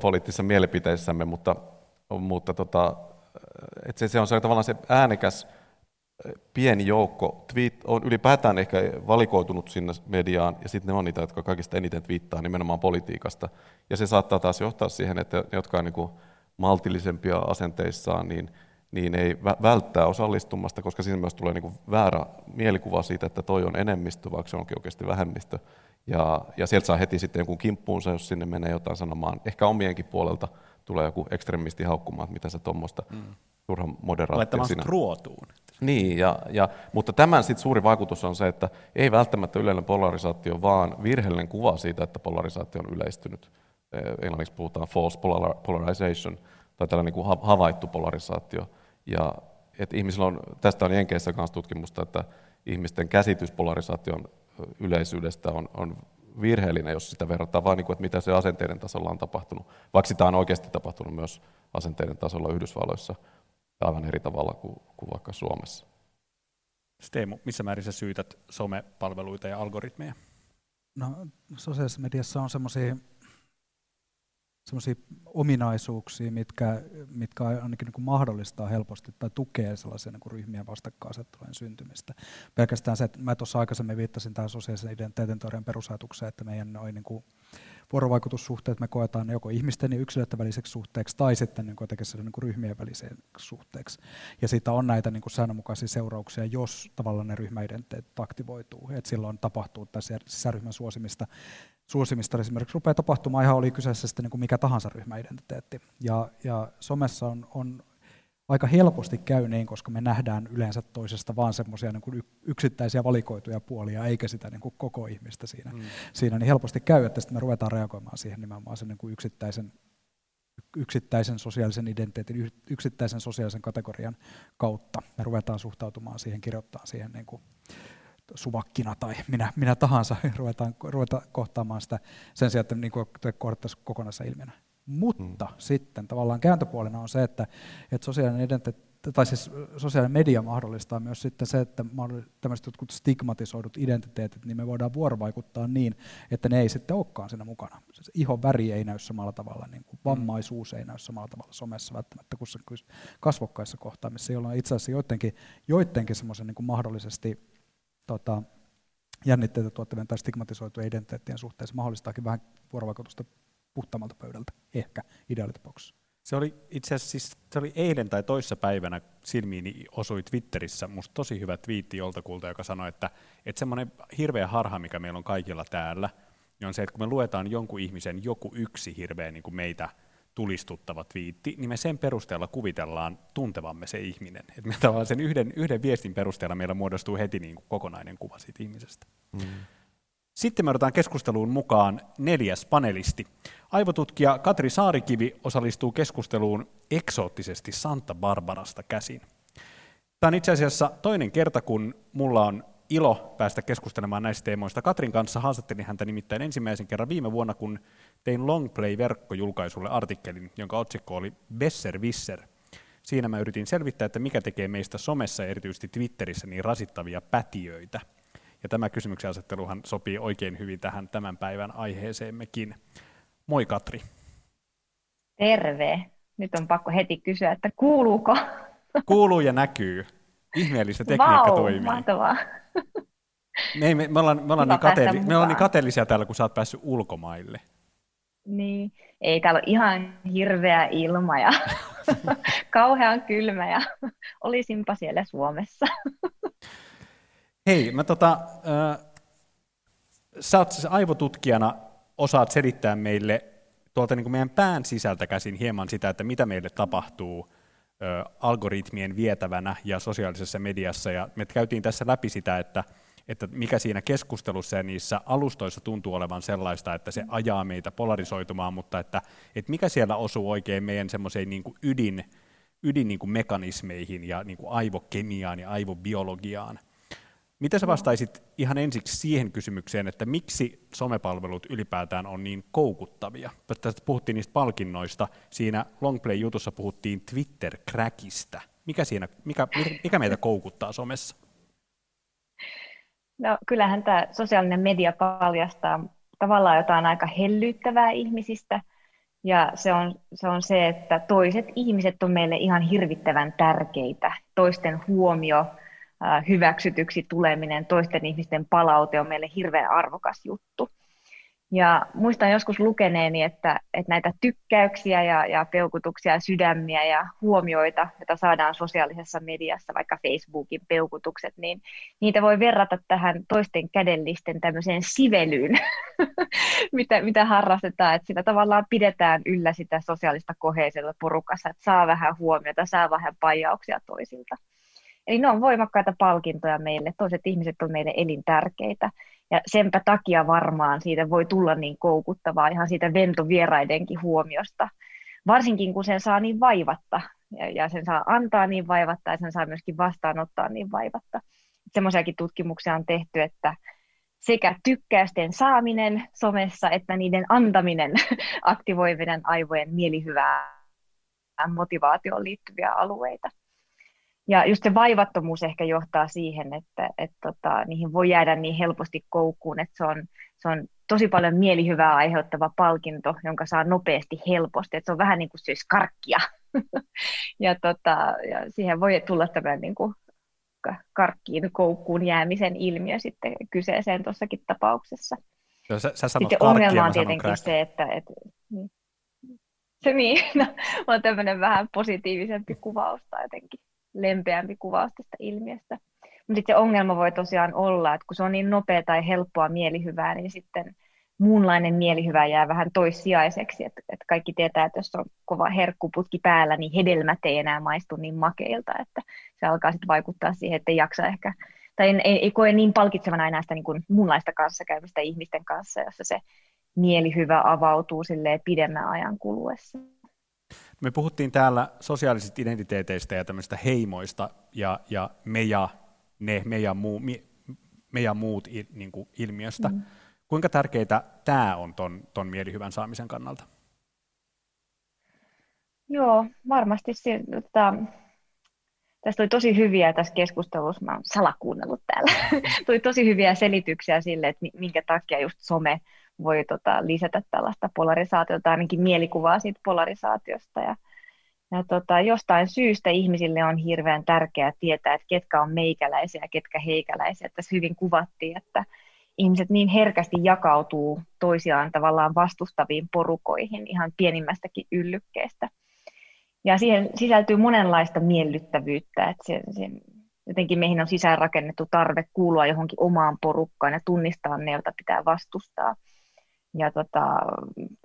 poliittisissa mielipiteissämme, mutta, mutta tota, että se, se on se, tavallaan se äänekäs pieni joukko tweet, on ylipäätään ehkä valikoitunut sinne mediaan, ja sitten ne on niitä, jotka kaikista eniten twiittaa nimenomaan politiikasta. Ja se saattaa taas johtaa siihen, että ne, jotka on niin maltillisempia asenteissaan, niin, niin ei välttää osallistumasta, koska siinä myös tulee niin väärä mielikuva siitä, että toi on enemmistö, vaikka se onkin oikeasti vähemmistö. Ja, ja sieltä saa heti sitten jonkun kimppuunsa, jos sinne menee jotain sanomaan, ehkä omienkin puolelta tulee joku ekstremisti haukkumaan, että mitä se tuommoista mm. Turhan moderaatio Laittamaan siinä. ruotuun. Niin, ja, ja, mutta tämän sit suuri vaikutus on se, että ei välttämättä yleinen polarisaatio, vaan virheellinen kuva siitä, että polarisaatio on yleistynyt. Englanniksi puhutaan false polarization, tai tällainen niin kuin havaittu polarisaatio. Ja että ihmisillä on, tästä on Jenkeissä myös tutkimusta, että ihmisten käsitys polarisaation yleisyydestä on, on virheellinen, jos sitä verrataan vain, niin kuin, että mitä se asenteiden tasolla on tapahtunut, vaikka sitä on oikeasti tapahtunut myös asenteiden tasolla Yhdysvalloissa aivan eri tavalla kuin, kuin vaikka Suomessa. Steemu, missä määrin sä syytät somepalveluita ja algoritmeja? No, sosiaalisessa mediassa on semmoisia ominaisuuksia, mitkä, mitkä ainakin niin kuin mahdollistaa helposti tai tukee sellaisia niin kuin ryhmien vastakkainasettelujen syntymistä. Pelkästään se, että mä tuossa aikaisemmin viittasin tähän sosiaalisen identiteetin teorian perusajatukseen, että meidän noin niin kuin vuorovaikutussuhteet me koetaan joko ihmisten ja yksilöiden väliseksi suhteeksi tai sitten niin jotenkin niin kuin ryhmien väliseksi suhteeksi. Ja siitä on näitä niin kuin säännönmukaisia seurauksia, jos tavallaan ne ryhmäidentiteetit aktivoituu. Et silloin tapahtuu tässä sisäryhmän suosimista suosimista esimerkiksi rupeaa tapahtumaan, ihan oli kyseessä sitten niin kuin mikä tahansa ryhmäidentiteetti. Ja, ja somessa on, on aika helposti käy niin, koska me nähdään yleensä toisesta vaan semmoisia niin yksittäisiä valikoituja puolia, eikä sitä niin kuin koko ihmistä siinä, mm. siinä, niin helposti käy, että sitten me ruvetaan reagoimaan siihen nimenomaan sen niin kuin yksittäisen, yksittäisen sosiaalisen identiteetin, yksittäisen sosiaalisen kategorian kautta. Me ruvetaan suhtautumaan siihen, kirjoittaa siihen niin kuin suvakkina tai minä, minä tahansa, ruvetaan, ruvetaan kohtaamaan sitä sen sijaan, että niin kohdattaisiin kokonaisessa ilmiönä. Mutta hmm. sitten tavallaan kääntöpuolena on se, että, että sosiaalinen identiteetti tai siis sosiaalinen media mahdollistaa myös sitten se, että tämmöiset jotkut stigmatisoidut identiteetit, niin me voidaan vuorovaikuttaa niin, että ne ei sitten olekaan siinä mukana. Siis ihon väri ei näy samalla tavalla, niin kuin vammaisuus ei näy samalla tavalla somessa välttämättä kuin kasvokkaissa kohtaamissa, jolloin itse asiassa joidenkin, joidenkin semmoisen niin mahdollisesti tota, jännitteitä tuottavien tai stigmatisoitujen identiteettien suhteessa mahdollistaakin vähän vuorovaikutusta puhtaammalta pöydältä, ehkä ideaalitapauksessa. Se oli itse asiassa siis, se oli eilen tai toissa päivänä silmiini osui Twitterissä musta tosi hyvä twiitti joltakulta, joka sanoi, että, että semmoinen hirveä harha, mikä meillä on kaikilla täällä, niin on se, että kun me luetaan jonkun ihmisen joku yksi hirveä niin kuin meitä tulistuttava twiitti, niin me sen perusteella kuvitellaan tuntevamme se ihminen. Että me tavallaan sen yhden, yhden viestin perusteella meillä muodostuu heti niin kuin kokonainen kuva siitä ihmisestä. Mm. Sitten me otetaan keskusteluun mukaan neljäs panelisti. Aivotutkija Katri Saarikivi osallistuu keskusteluun eksoottisesti Santa Barbarasta käsin. Tämä on itse asiassa toinen kerta, kun mulla on ilo päästä keskustelemaan näistä teemoista. Katrin kanssa haastattelin häntä nimittäin ensimmäisen kerran viime vuonna, kun tein Longplay-verkkojulkaisulle artikkelin, jonka otsikko oli Besser Visser. Siinä mä yritin selvittää, että mikä tekee meistä somessa ja erityisesti Twitterissä niin rasittavia pätiöitä. Ja tämä kysymyksen asetteluhan sopii oikein hyvin tähän tämän päivän aiheeseemmekin. Moi Katri. Terve. Nyt on pakko heti kysyä, että kuuluuko? Kuuluu ja näkyy. Ihmeellistä tekniikka Vau, toimii. mahtavaa. Me, me, me, ollaan, me, ollaan niin kateelli, me ollaan niin kateellisia täällä, kun sä oot päässyt ulkomaille. Niin, ei täällä on ihan hirveä ilma ja kauhean kylmä ja olisinpa siellä Suomessa. Hei, mä tota, äh, sä oot siis aivotutkijana, osaat selittää meille tuolta niin kuin meidän pään sisältä käsin hieman sitä, että mitä meille tapahtuu äh, algoritmien vietävänä ja sosiaalisessa mediassa. Ja me käytiin tässä läpi sitä, että että mikä siinä keskustelussa ja niissä alustoissa tuntuu olevan sellaista, että se ajaa meitä polarisoitumaan, mutta että, että mikä siellä osuu oikein meidän semmoiseen niin ydin, ydin niin kuin mekanismeihin ja niin kuin aivokemiaan ja aivobiologiaan. Mitä sä vastaisit ihan ensiksi siihen kysymykseen, että miksi somepalvelut ylipäätään on niin koukuttavia? Tästä puhuttiin niistä palkinnoista. Siinä Longplay-jutussa puhuttiin Twitter-crackista. Mikä, siinä, mikä, mikä meitä koukuttaa somessa? No kyllähän tämä sosiaalinen media paljastaa tavallaan jotain aika hellyttävää ihmisistä. Ja se on, se on se, että toiset ihmiset on meille ihan hirvittävän tärkeitä. Toisten huomio, hyväksytyksi tuleminen, toisten ihmisten palaute on meille hirveän arvokas juttu. Ja muistan joskus lukeneeni, että, että näitä tykkäyksiä ja, ja peukutuksia, sydämiä ja huomioita, joita saadaan sosiaalisessa mediassa, vaikka Facebookin peukutukset, niin niitä voi verrata tähän toisten kädellisten tämmöiseen sivelyyn, mitä, mitä harrastetaan, että sillä tavallaan pidetään yllä sitä sosiaalista koheisella porukassa, että saa vähän huomiota, saa vähän pajauksia toisilta. Eli ne on voimakkaita palkintoja meille, toiset ihmiset on meille elintärkeitä. Ja senpä takia varmaan siitä voi tulla niin koukuttavaa ihan siitä ventovieraidenkin huomiosta. Varsinkin kun sen saa niin vaivatta ja, sen saa antaa niin vaivatta ja sen saa myöskin vastaanottaa niin vaivatta. Semmoisiakin tutkimuksia on tehty, että sekä tykkäysten saaminen somessa että niiden antaminen aktivoi meidän aivojen mielihyvää motivaatioon liittyviä alueita. Ja just se vaivattomuus ehkä johtaa siihen, että, että tota, niihin voi jäädä niin helposti koukkuun, että se on, se on tosi paljon mielihyvää aiheuttava palkinto, jonka saa nopeasti helposti. Että se on vähän niin kuin syys karkkia. ja, tota, ja siihen voi tulla tämmöinen niin kuin karkkiin koukkuun jäämisen ilmiö sitten kyseeseen tuossakin tapauksessa. Sä, sä sanot Sitten ongelma on tietenkin se, että, että niin. se niin, no, on tämmöinen vähän positiivisempi kuvaus jotenkin lempeämpi kuvaus tästä ilmiöstä. Mutta sitten se ongelma voi tosiaan olla, että kun se on niin nopea tai helppoa mielihyvää, niin sitten muunlainen mielihyvä jää vähän toissijaiseksi. Että, että kaikki tietää, että jos on kova herkkuputki päällä, niin hedelmät ei enää maistu niin makeilta, että se alkaa sitten vaikuttaa siihen, että ei jaksa ehkä, tai ei, ei koe niin palkitsevana enää sitä niin kuin muunlaista kanssakäymistä ihmisten kanssa, jossa se mielihyvä avautuu pidemmän ajan kuluessa. Me puhuttiin täällä sosiaalisista identiteeteistä ja tämmöistä heimoista ja, ja me ja ne, me ja, muu, me, me ja muut il, niin kuin ilmiöstä. Mm. Kuinka tärkeää tämä on ton, ton mielihyvän saamisen kannalta? Joo, varmasti. Se, tota, tästä tuli tosi hyviä tässä keskustelussa, mä oon salakuunnellut täällä, tuli tosi hyviä selityksiä sille, että minkä takia just some voi tota, lisätä tällaista polarisaatiota, ainakin mielikuvaa siitä polarisaatiosta. Ja, ja tota, jostain syystä ihmisille on hirveän tärkeää tietää, että ketkä on meikäläisiä ja ketkä heikäläisiä. Tässä hyvin kuvattiin, että ihmiset niin herkästi jakautuu toisiaan tavallaan vastustaviin porukoihin ihan pienimmästäkin yllykkeestä. Ja siihen sisältyy monenlaista miellyttävyyttä, että se, se, jotenkin meihin on sisäänrakennettu tarve kuulua johonkin omaan porukkaan ja tunnistaa ne, joita pitää vastustaa. Ja tota,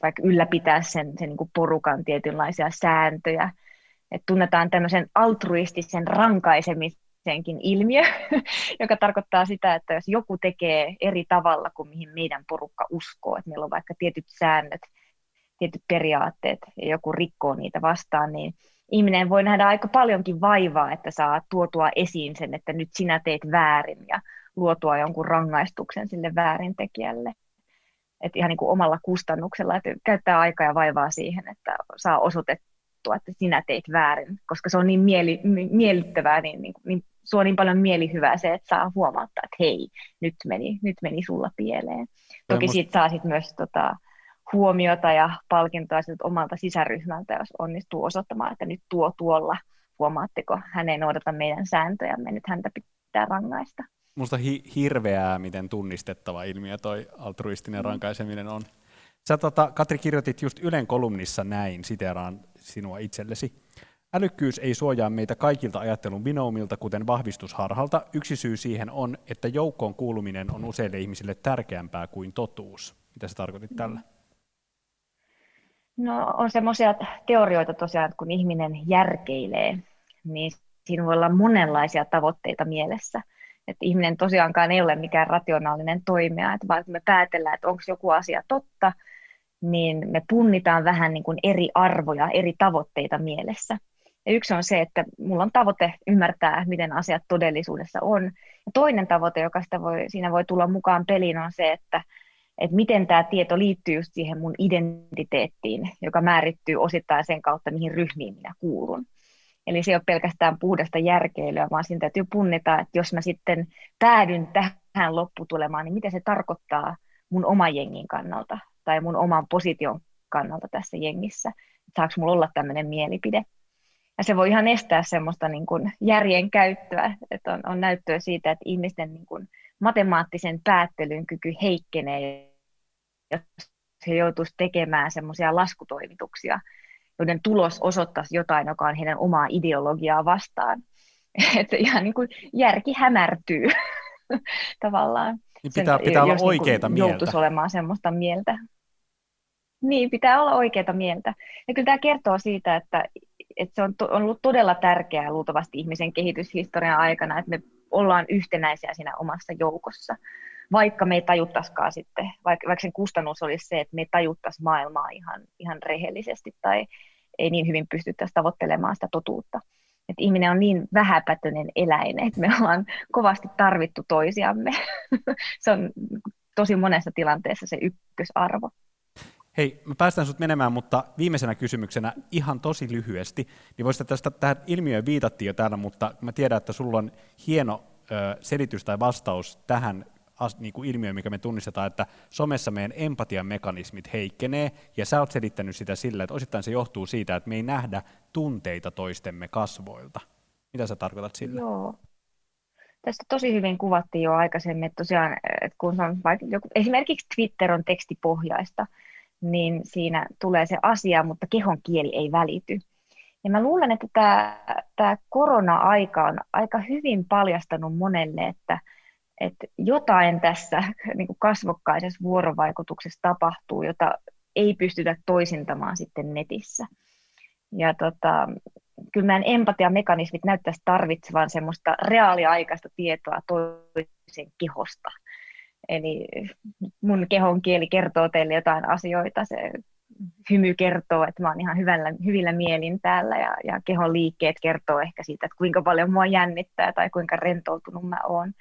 vaikka ylläpitää sen, sen niin porukan tietynlaisia sääntöjä. Et tunnetaan tämmöisen altruistisen rankaisemisen senkin ilmiö, joka tarkoittaa sitä, että jos joku tekee eri tavalla kuin mihin meidän porukka uskoo, että meillä on vaikka tietyt säännöt, tietyt periaatteet ja joku rikkoo niitä vastaan, niin ihminen voi nähdä aika paljonkin vaivaa, että saa tuotua esiin sen, että nyt sinä teet väärin ja luotua jonkun rangaistuksen sille väärintekijälle. Että ihan niin kuin omalla kustannuksella, että käyttää aikaa ja vaivaa siihen, että saa osoitettua, että sinä teit väärin, koska se on niin mieli, miellyttävää, niin, niin, niin suo niin paljon mielihyvää se, että saa huomauttaa, että hei, nyt meni, nyt meni sulla pieleen. Toki musta... siitä saa sit myös tota, huomiota ja palkintoa siltä omalta sisäryhmältä, jos onnistuu osoittamaan, että nyt tuo tuolla, huomaatteko, hän ei noudata meidän sääntöjä, me nyt häntä pitää rangaista. Musta hi- hirveää, miten tunnistettava ilmiö toi altruistinen mm. rankaiseminen on. Sä tota, Katri kirjoitit just Ylen kolumnissa näin, siteraan sinua itsellesi. Älykkyys ei suojaa meitä kaikilta ajattelun binoomilta, kuten vahvistusharhalta. Yksi syy siihen on, että joukkoon kuuluminen on useille ihmisille tärkeämpää kuin totuus. Mitä sä tarkoitit tällä? No on semmoisia teorioita tosiaan, että kun ihminen järkeilee, niin siinä voi olla monenlaisia tavoitteita mielessä. Että ihminen tosiaankaan ei ole mikään rationaalinen toimija, että vaikka me päätellään, että onko joku asia totta, niin me punnitaan vähän niin kuin eri arvoja, eri tavoitteita mielessä. Ja yksi on se, että mulla on tavoite ymmärtää, miten asiat todellisuudessa on. Ja toinen tavoite, joka sitä voi, siinä voi tulla mukaan peliin, on se, että, että miten tämä tieto liittyy just siihen mun identiteettiin, joka määrittyy osittain sen kautta, mihin ryhmiin minä kuulun. Eli se ei ole pelkästään puhdasta järkeilyä, vaan siinä täytyy punnita, että jos mä sitten päädyn tähän lopputulemaan, niin mitä se tarkoittaa mun oman jengin kannalta tai mun oman position kannalta tässä jengissä. Saako mulla olla tämmöinen mielipide? Ja se voi ihan estää semmoista niin kuin järjen käyttöä, että on, on näyttöä siitä, että ihmisten niin kuin matemaattisen päättelyn kyky heikkenee, jos he joutuisi tekemään semmoisia laskutoimituksia, joiden tulos osoittaisi jotain, joka on heidän omaa ideologiaa vastaan. Että ihan niin kuin järki hämärtyy tavallaan. Niin pitää, sen, pitää olla niinku oikeita niin mieltä. Olemaan semmoista mieltä. Niin, pitää olla oikeita mieltä. Ja kyllä tämä kertoo siitä, että että se on, to, on ollut todella tärkeää luultavasti ihmisen kehityshistorian aikana, että me ollaan yhtenäisiä siinä omassa joukossa, vaikka me ei tajuttaisikaan sitten, vaikka, vaikka sen kustannus olisi se, että me ei tajuttaisi maailmaa ihan, ihan rehellisesti tai ei niin hyvin pystyttäisi tavoittelemaan sitä totuutta. Että ihminen on niin vähäpätöinen eläin, että me ollaan kovasti tarvittu toisiamme. se on tosi monessa tilanteessa se ykkösarvo. Hei, mä päästään sut menemään, mutta viimeisenä kysymyksenä ihan tosi lyhyesti, niin voisi tästä tähän ilmiöön viitattiin jo täällä, mutta mä tiedän, että sulla on hieno ö, selitys tai vastaus tähän niin kuin ilmiöön, mikä me tunnistetaan, että somessa meidän empatian mekanismit heikkenee, ja sä oot selittänyt sitä sillä, että osittain se johtuu siitä, että me ei nähdä tunteita toistemme kasvoilta. Mitä sä tarkoitat sillä? Joo. Tästä tosi hyvin kuvattiin jo aikaisemmin, että tosiaan, että kun on vaikka joku, esimerkiksi Twitter on tekstipohjaista, niin siinä tulee se asia, mutta kehon kieli ei välity. Ja mä luulen, että tämä, tämä korona-aika on aika hyvin paljastanut monelle, että, että jotain tässä niin kuin kasvokkaisessa vuorovaikutuksessa tapahtuu, jota ei pystytä toisintamaan sitten netissä. Ja tota, kyllä meidän empatiamekanismit näyttäisi tarvitsevan semmoista reaaliaikaista tietoa toisen kehosta. Eli mun kehon kieli kertoo teille jotain asioita, se hymy kertoo, että mä oon ihan hyvällä, hyvillä mielin täällä ja, ja kehon liikkeet kertoo ehkä siitä, että kuinka paljon mua jännittää tai kuinka rentoutunut mä oon.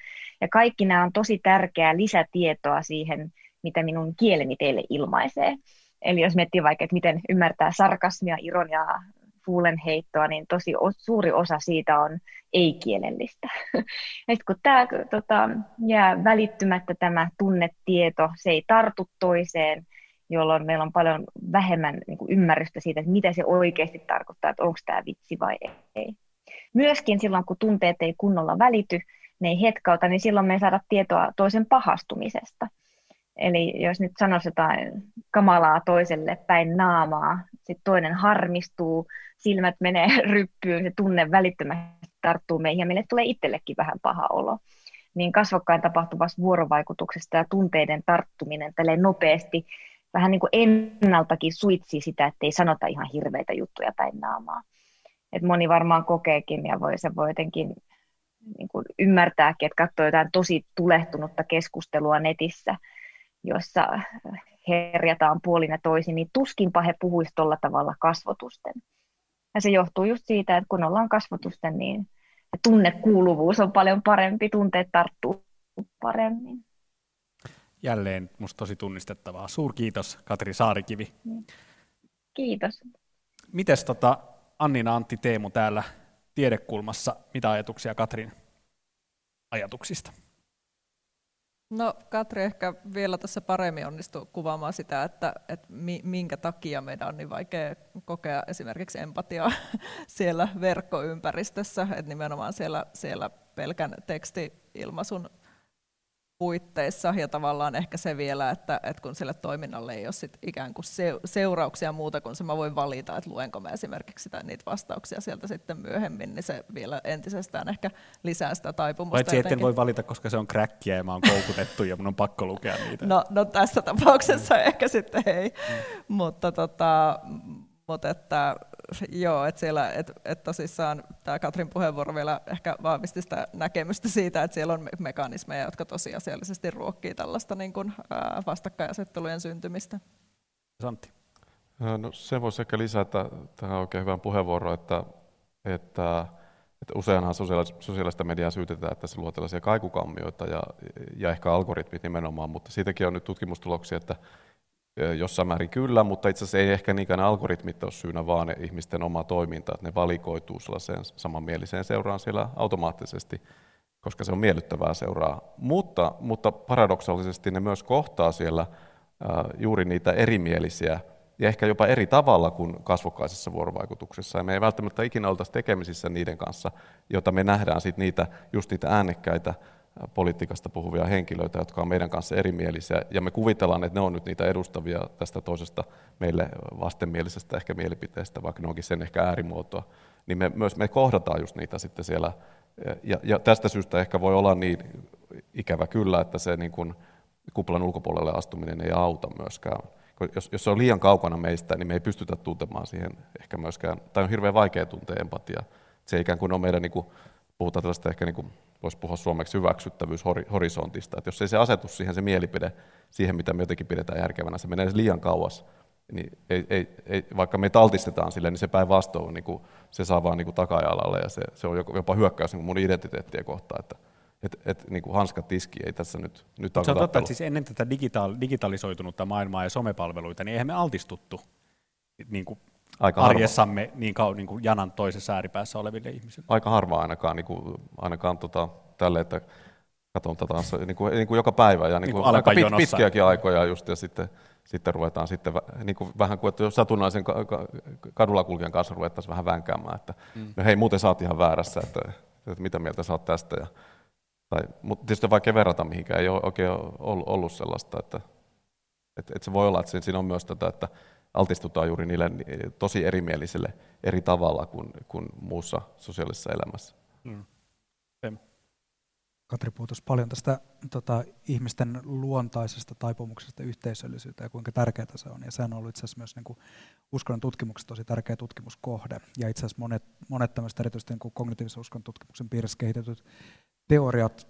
Ja kaikki nämä on tosi tärkeää lisätietoa siihen, mitä minun kieleni teille ilmaisee. Eli jos miettii vaikka, että miten ymmärtää sarkasmia, ironiaa, fuulenheittoa, niin tosi suuri osa siitä on ei-kielellistä. Ja kun tämä tota, jää välittymättä tämä tunnetieto, se ei tartu toiseen, jolloin meillä on paljon vähemmän niin kuin ymmärrystä siitä, että mitä se oikeasti tarkoittaa, että onko tämä vitsi vai ei. Myöskin silloin, kun tunteet ei kunnolla välity, ne ei hetkauta, niin silloin me ei saada tietoa toisen pahastumisesta. Eli jos nyt sanoisi jotain kamalaa toiselle päin naamaa, sitten toinen harmistuu, silmät menee ryppyyn, se tunne välittömästi tarttuu meihin ja meille tulee itsellekin vähän paha olo. Niin kasvokkain tapahtuvassa vuorovaikutuksesta ja tunteiden tarttuminen tälle nopeasti vähän niin kuin ennaltakin suitsii sitä, että ei sanota ihan hirveitä juttuja päin naamaa. Et moni varmaan kokeekin ja voi, se voi jotenkin niin kuin ymmärtääkin, että katsoo jotain tosi tulehtunutta keskustelua netissä, jossa herjataan puolin ja toisin, niin tuskinpa he puhuisivat tuolla tavalla kasvotusten. Ja se johtuu just siitä, että kun ollaan kasvotusten, niin tunnekuuluvuus on paljon parempi, tunteet tarttuu paremmin. Jälleen musta tosi tunnistettavaa. Suurkiitos Katri Saarikivi. Kiitos. Mites tota, Annina Antti Teemu täällä tiedekulmassa, mitä ajatuksia Katrin ajatuksista? No Katri ehkä vielä tässä paremmin onnistuu kuvaamaan sitä, että, että minkä takia meidän on niin vaikea kokea esimerkiksi empatiaa siellä verkkoympäristössä, että nimenomaan siellä, siellä pelkän tekstiilmaisun puitteissa ja tavallaan ehkä se vielä, että, että kun sille toiminnalle ei ole sit ikään kuin seurauksia muuta kuin se mä voin valita, että luenko mä esimerkiksi sitä, niitä vastauksia sieltä sitten myöhemmin, niin se vielä entisestään ehkä lisää sitä taipumusta. Paitsi etten voi valita, koska se on kräkkiä ja mä oon koukutettu ja mun on pakko lukea niitä. No, no tässä tapauksessa mm. ehkä sitten ei, mm. mutta tota, mutta että joo, että siellä, et, et tosissaan tämä Katrin puheenvuoro vielä ehkä vahvisti sitä näkemystä siitä, että siellä on mekanismeja, jotka tosiasiallisesti ruokkii tällaista niin kuin, ää, vastakkainasettelujen syntymistä. Santti. No, se voisi ehkä lisätä tähän oikein hyvän puheenvuoron, että, että, että useinhan sosiaalista mediaa syytetään, että se luo tällaisia kaikukammioita ja, ja ehkä algoritmit nimenomaan, mutta siitäkin on nyt tutkimustuloksia, että jossain määrin kyllä, mutta itse asiassa ei ehkä niinkään algoritmit ole syynä, vaan ihmisten oma toiminta, että ne valikoituu sellaiseen samanmieliseen seuraan siellä automaattisesti, koska se on miellyttävää seuraa. Mutta, mutta paradoksaalisesti ne myös kohtaa siellä juuri niitä erimielisiä ja ehkä jopa eri tavalla kuin kasvokkaisessa vuorovaikutuksessa. Ja me ei välttämättä ikinä oltaisi tekemisissä niiden kanssa, jota me nähdään sit niitä, just niitä äänekkäitä politiikasta puhuvia henkilöitä, jotka on meidän kanssa erimielisiä, ja me kuvitellaan, että ne on nyt niitä edustavia tästä toisesta meille vastenmielisestä ehkä mielipiteestä, vaikka ne onkin sen ehkä äärimuotoa, niin me myös me kohdataan just niitä sitten siellä, ja, ja tästä syystä ehkä voi olla niin ikävä kyllä, että se niin kuin kuplan ulkopuolelle astuminen ei auta myöskään. Jos, jos se on liian kaukana meistä, niin me ei pystytä tuntemaan siihen ehkä myöskään, tai on hirveän vaikea tuntea empatiaa. Se ikään kuin on meidän, niin kuin, puhutaan tällaista ehkä niin kuin voisi puhua suomeksi hyväksyttävyyshorisontista, että jos ei se asetu siihen se mielipide, siihen mitä me jotenkin pidetään järkevänä, se menee liian kauas, niin ei, ei, ei, vaikka me taltistetaan sille, niin se päinvastoin niin kuin, se saa vaan niin taka-alalle ja se, se on jopa hyökkäys niin mun identiteettiä kohtaan, että et, et, niin kuin hanskat tiski ei tässä nyt, nyt Se on totta, että siis ennen tätä digitaal, digitalisoitunutta maailmaa ja somepalveluita, niin eihän me altistuttu niin kuin Aika arjessamme harva. niin, kau, niin kuin janan toisessa ääripäässä oleville ihmisille. Aika harva ainakaan, niin kuin, ainakaan tota, tälle, että katson tätä niin kuin, niin kuin joka päivä ja niin kuin, niin kuin aika pit, pitkiäkin aikoja just, ja sitten, sitten ruvetaan sitten niin kuin vähän kuin, että jos satunnaisen kadulla kulkijan kanssa ruvettaisiin vähän vänkäämään, että mm. no hei muuten sä oot ihan väärässä, että, että mitä mieltä sä oot tästä ja tai, mutta tietysti on vaikea verrata mihinkään, ei ole oikein ollut, ollut sellaista, että, että, että se voi olla, että siinä on myös tätä, että altistutaan juuri niille tosi erimielisille eri tavalla kuin, kuin muussa sosiaalisessa elämässä. Mm. Katri puhui paljon tästä tota, ihmisten luontaisesta taipumuksesta yhteisöllisyyteen ja kuinka tärkeää se on. Ja sehän on ollut itse asiassa myös niin kuin, uskonnon tutkimuksessa tosi tärkeä tutkimuskohde. Ja itse asiassa monet, monet tämmöiset erityisesti niin kuin kognitiivisen uskonnon tutkimuksen piirissä kehitetyt teoriat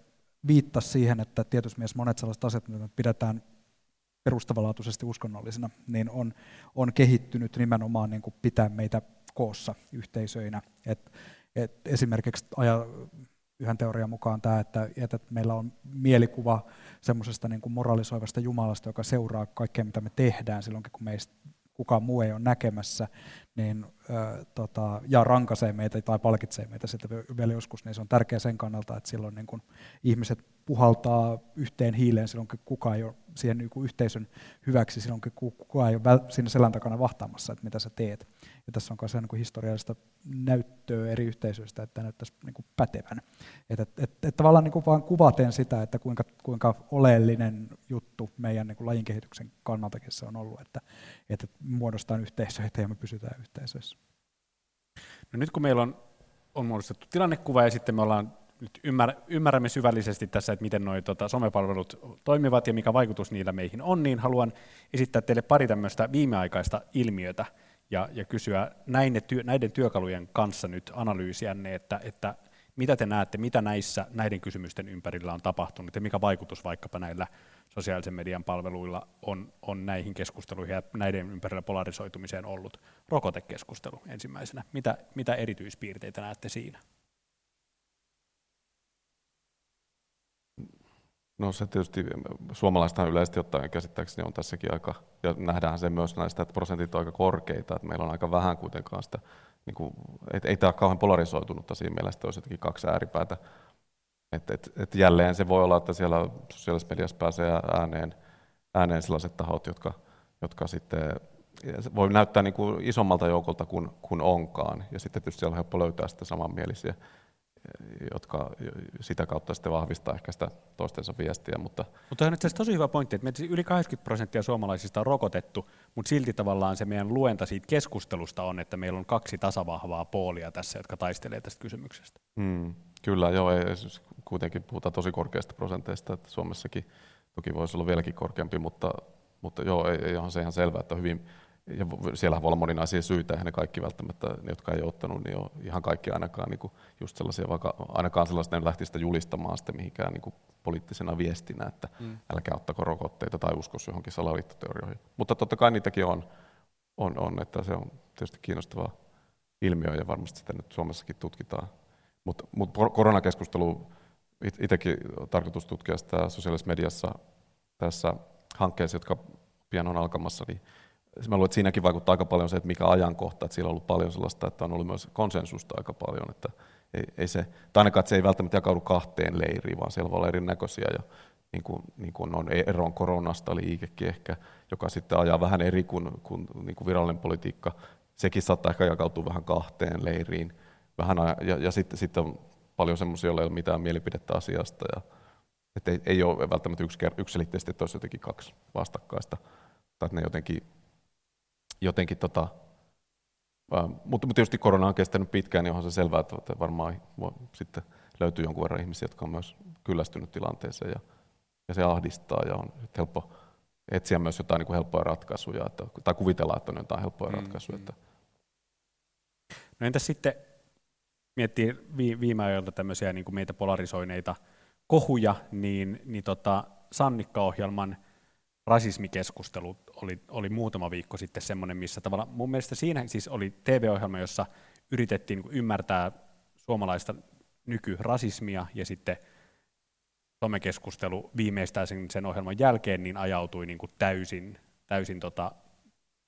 viittasivat siihen, että tietysti myös monet sellaiset asiat, mitä me pidetään perustavanlaatuisesti uskonnollisina, niin on, on kehittynyt nimenomaan niin kuin pitää meitä koossa yhteisöinä. Et, et esimerkiksi aja, yhden teorian mukaan tämä, että, että meillä on mielikuva semmoisesta niin moralisoivasta Jumalasta, joka seuraa kaikkea, mitä me tehdään silloinkin, kun meistä kukaan muu ei ole näkemässä, niin, ö, tota, ja rankaisee meitä tai palkitsee meitä sitten vielä joskus, niin se on tärkeää sen kannalta, että silloin niin kun ihmiset puhaltaa yhteen hiileen silloin, kun kukaan ei ole siihen niin yhteisön hyväksi, silloin kun kukaan ei ole siinä selän takana vahtaamassa, että mitä sä teet. Ja tässä on myös niin historiallista näyttöä eri yhteisöistä, että näyttäisi niin kuin pätevän. Että et, et, et tavallaan niin kuin vaan kuvaten sitä, että kuinka, kuinka oleellinen juttu meidän niin kuin lajin kehityksen kannaltakin se on ollut, että, että muodostaa yhteisöitä ja me pysytään yhteisöissä. No nyt kun meillä on, on muodostettu tilannekuva ja sitten me ollaan nyt ymmär, ymmärrämme syvällisesti tässä, että miten nuo tota, somepalvelut toimivat ja mikä vaikutus niillä meihin on, niin haluan esittää teille pari tämmöistä viimeaikaista ilmiötä ja, ja kysyä näiden, työ, näiden työkalujen kanssa nyt analyysiänne, että, että mitä te näette, mitä näissä näiden kysymysten ympärillä on tapahtunut ja mikä vaikutus vaikkapa näillä sosiaalisen median palveluilla on, on näihin keskusteluihin ja näiden ympärillä polarisoitumiseen ollut. Rokotekeskustelu ensimmäisenä. Mitä, mitä erityispiirteitä näette siinä? No se tietysti, suomalaistahan yleisesti ottaen käsittääkseni on tässäkin aika, ja nähdään se myös näistä, että prosentit on aika korkeita, että meillä on aika vähän kuitenkaan sitä, niin kuin, et, ei tämä ole kauhean polarisoitunutta siinä mielessä, että olisi jotenkin kaksi ääripäätä. Et, et, et jälleen se voi olla, että siellä sosiaalisessa mediassa pääsee ääneen, ääneen sellaiset tahot, jotka, jotka sitten voi näyttää niin kuin isommalta joukolta kuin, kuin onkaan, ja sitten tietysti siellä on helppo löytää sitten samanmielisiä jotka sitä kautta sitten vahvistaa ehkä sitä toistensa viestiä. Mutta, mutta on itse tosi hyvä pointti, että yli 80 prosenttia suomalaisista on rokotettu, mutta silti tavallaan se meidän luenta siitä keskustelusta on, että meillä on kaksi tasavahvaa poolia tässä, jotka taistelee tästä kysymyksestä. Hmm, kyllä, joo, ei, kuitenkin puhutaan tosi korkeista prosenteista, että Suomessakin toki voisi olla vieläkin korkeampi, mutta, mutta joo, ei, ei se ihan selvää, että hyvin, ja siellä voi olla moninaisia syitä, eihän ne kaikki välttämättä, ne jotka ei ottanut, niin on ihan kaikki ainakaan niin kuin just sellaisia, vaikka ainakaan sellaista, ne lähti sitä julistamaan sitten mihinkään niin kuin poliittisena viestinä, että mm. älkää ottako rokotteita tai uskos johonkin salaliittoteorioihin. Mutta totta kai niitäkin on, on, on, että se on tietysti kiinnostava ilmiö ja varmasti sitä nyt Suomessakin tutkitaan. Mutta mut koronakeskustelu, itsekin tarkoitus tutkia sitä sosiaalisessa mediassa tässä hankkeessa, jotka pian on alkamassa, niin Mä luulen, että siinäkin vaikuttaa aika paljon se, että mikä ajankohta, että siellä on ollut paljon sellaista, että on ollut myös konsensusta aika paljon, että ei, ei se, tai ainakaan, että se ei välttämättä jakaudu kahteen leiriin, vaan siellä voi olla erinäköisiä ja niin kuin, niin kuin on eroon koronasta, liikekin ehkä, joka sitten ajaa vähän eri kuin, kuin, niin kuin virallinen politiikka. Sekin saattaa ehkä jakautua vähän kahteen leiriin. Vähän, ja, ja sitten, sitten on paljon semmoisia, joilla ei ole mitään mielipidettä asiasta. Ja, että ei, ei ole välttämättä yksi, yksiselitteisesti, että olisi jotenkin kaksi vastakkaista. Tai että ne jotenkin jotenkin tota, mutta tietysti korona on kestänyt pitkään, niin onhan se selvää, että varmaan sitten löytyy jonkun verran ihmisiä, jotka on myös kyllästynyt tilanteeseen ja, ja se ahdistaa ja on helppo etsiä myös jotain niin kuin helppoja ratkaisuja, että, tai kuvitella, että on jotain helppoja mm, ratkaisuja. Että. No entäs sitten miettii viime ajoilta tämmöisiä niin kuin meitä polarisoineita kohuja, niin, niin tota, Sannikka-ohjelman rasismikeskustelu oli, oli muutama viikko sitten semmoinen, missä tavallaan mun mielestä siinä siis oli TV-ohjelma, jossa yritettiin niin ymmärtää suomalaista nykyrasismia ja sitten somekeskustelu viimeistään sen, sen ohjelman jälkeen niin ajautui niin kuin täysin, täysin tota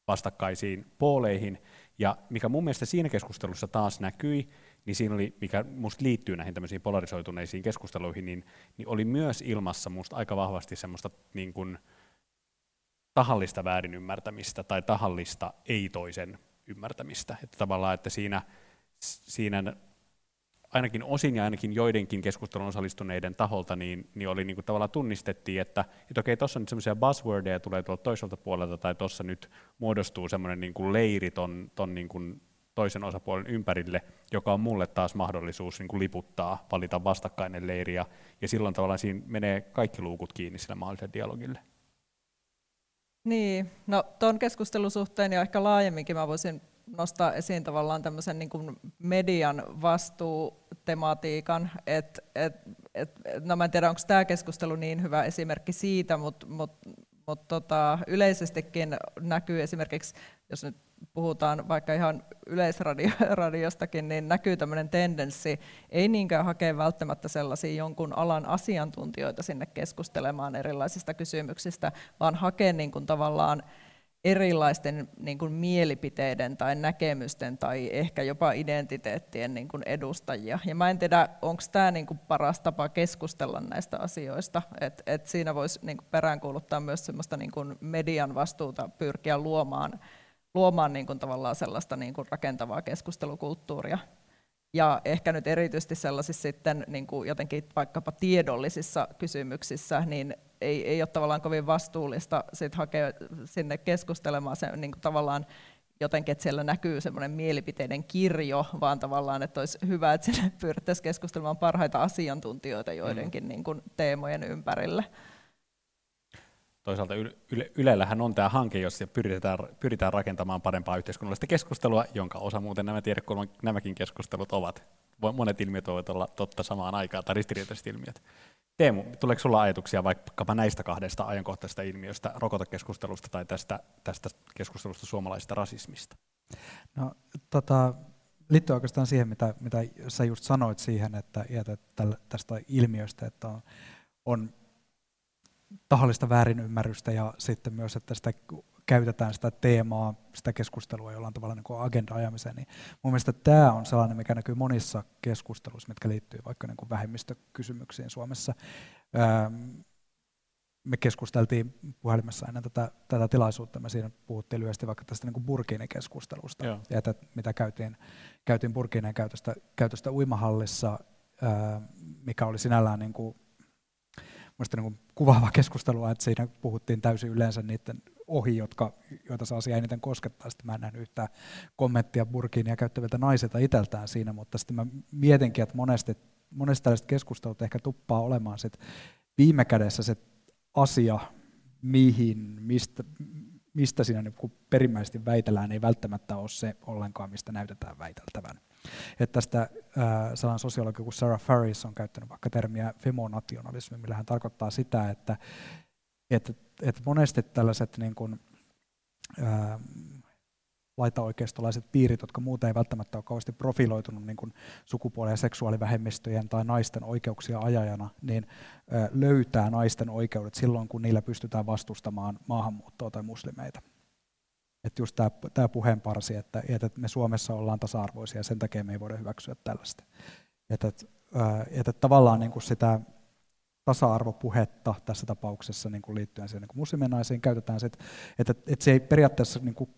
vastakkaisiin pooleihin. Ja mikä mun mielestä siinä keskustelussa taas näkyi, niin siinä oli, mikä musta liittyy näihin tämmöisiin polarisoituneisiin keskusteluihin, niin, niin oli myös ilmassa musta aika vahvasti semmoista niin kuin, tahallista väärinymmärtämistä tai tahallista ei-toisen ymmärtämistä. Että tavallaan, että siinä, siinä ainakin osin ja ainakin joidenkin keskustelun osallistuneiden taholta, niin, niin oli niin kuin tavallaan tunnistettiin, että, että okei, tuossa nyt semmoisia buzzwordeja tulee tuolta toiselta puolelta, tai tuossa nyt muodostuu semmoinen niin kuin leiri ton, ton niin kuin toisen osapuolen ympärille, joka on mulle taas mahdollisuus niin kuin liputtaa, valita vastakkainen leiri, ja, ja silloin tavallaan siinä menee kaikki luukut kiinni sille mahdolliselle dialogille. Niin, no tuon keskustelun suhteen ja ehkä laajemminkin mä voisin nostaa esiin tavallaan tämmöisen niin kuin median vastuutematiikan, että et, et, no mä en tiedä, onko tämä keskustelu niin hyvä esimerkki siitä, mutta mut, mut tota, yleisestikin näkyy esimerkiksi, jos nyt puhutaan vaikka ihan yleisradiostakin, niin näkyy tämmöinen tendenssi, ei niinkään hakea välttämättä sellaisia jonkun alan asiantuntijoita sinne keskustelemaan erilaisista kysymyksistä, vaan hakea niin kuin tavallaan erilaisten niin kuin mielipiteiden tai näkemysten tai ehkä jopa identiteettien niin kuin edustajia. Ja mä en tiedä, onko tämä niin kuin paras tapa keskustella näistä asioista, että et siinä voisi niin kuin peräänkuuluttaa myös semmoista niin median vastuuta pyrkiä luomaan, luomaan niin kuin tavallaan sellaista niin kuin rakentavaa keskustelukulttuuria. Ja ehkä nyt erityisesti sellaisissa sitten niin kuin jotenkin vaikkapa tiedollisissa kysymyksissä, niin ei, ei ole tavallaan kovin vastuullista sit hakea sinne keskustelemaan se niin kuin tavallaan jotenkin, että siellä näkyy semmoinen mielipiteiden kirjo, vaan tavallaan, että olisi hyvä, että sinne pyrittäisiin keskustelemaan parhaita asiantuntijoita joidenkin mm. niin kuin teemojen ympärille. Toisaalta Yle, Ylellähän on tämä hanke, jossa pyritään, pyritään rakentamaan parempaa yhteiskunnallista keskustelua, jonka osa muuten nämä tiedekulman, nämäkin keskustelut ovat. Monet ilmiöt voivat olla totta samaan aikaan, tai ristiriitaiset ilmiöt. Teemu, tuleeko sinulla ajatuksia vaikkapa näistä kahdesta ajankohtaisesta ilmiöstä, rokotekeskustelusta tai tästä, tästä keskustelusta suomalaisesta rasismista? No, tota, liittyy oikeastaan siihen, mitä, mitä sä just sanoit siihen, että, että tästä ilmiöstä, että on, on tahallista väärinymmärrystä ja sitten myös, että sitä käytetään sitä teemaa, sitä keskustelua jollain tavalla niin agenda-ajamiseen, niin mun mielestä tämä on sellainen, mikä näkyy monissa keskusteluissa, mitkä liittyy vaikka niin kuin vähemmistökysymyksiin Suomessa. me keskusteltiin puhelimessa ennen tätä, tätä tilaisuutta, me siinä puhuttiin lyhyesti vaikka tästä niin Burkini-keskustelusta, ja että mitä käytiin, käytiin Burkineen käytöstä, käytöstä uimahallissa, mikä oli sinällään niin kuin Mielestäni niin kuvaava keskustelua, että siinä puhuttiin täysin yleensä niiden ohi, jotka, joita saa asia eniten koskettaa. Sitten mä en nähnyt yhtään kommenttia burkiinia käyttäviltä naisilta itseltään siinä, mutta sitten mä mietinkin, että monesti, monesti tällaiset keskustelut ehkä tuppaa olemaan sit viime kädessä se asia, mihin, mistä, mistä siinä niin perimmäisesti väitellään, ei välttämättä ole se ollenkaan, mistä näytetään väiteltävän. Että tästä äh, sellainen sosiologi kuin Sarah Faris on käyttänyt vaikka termiä femonationalismi, millä hän tarkoittaa sitä, että, että, että monesti tällaiset niin kuin, äh, laitaoikeistolaiset piirit, jotka muuten ei välttämättä ole kauheasti profiloitunut niin kuin sukupuoli- ja seksuaalivähemmistöjen tai naisten oikeuksia ajajana, niin löytää naisten oikeudet silloin, kun niillä pystytään vastustamaan maahanmuuttoa tai muslimeita. Että just tämä, tämä puheenparsi, että, että me Suomessa ollaan tasa-arvoisia ja sen takia me ei voida hyväksyä tällaista. Että, että, tavallaan niin kuin sitä tasa-arvopuhetta tässä tapauksessa niin kuin liittyen siihen niin musliminaisiin käytetään se, että, että, se ei periaatteessa niin kuin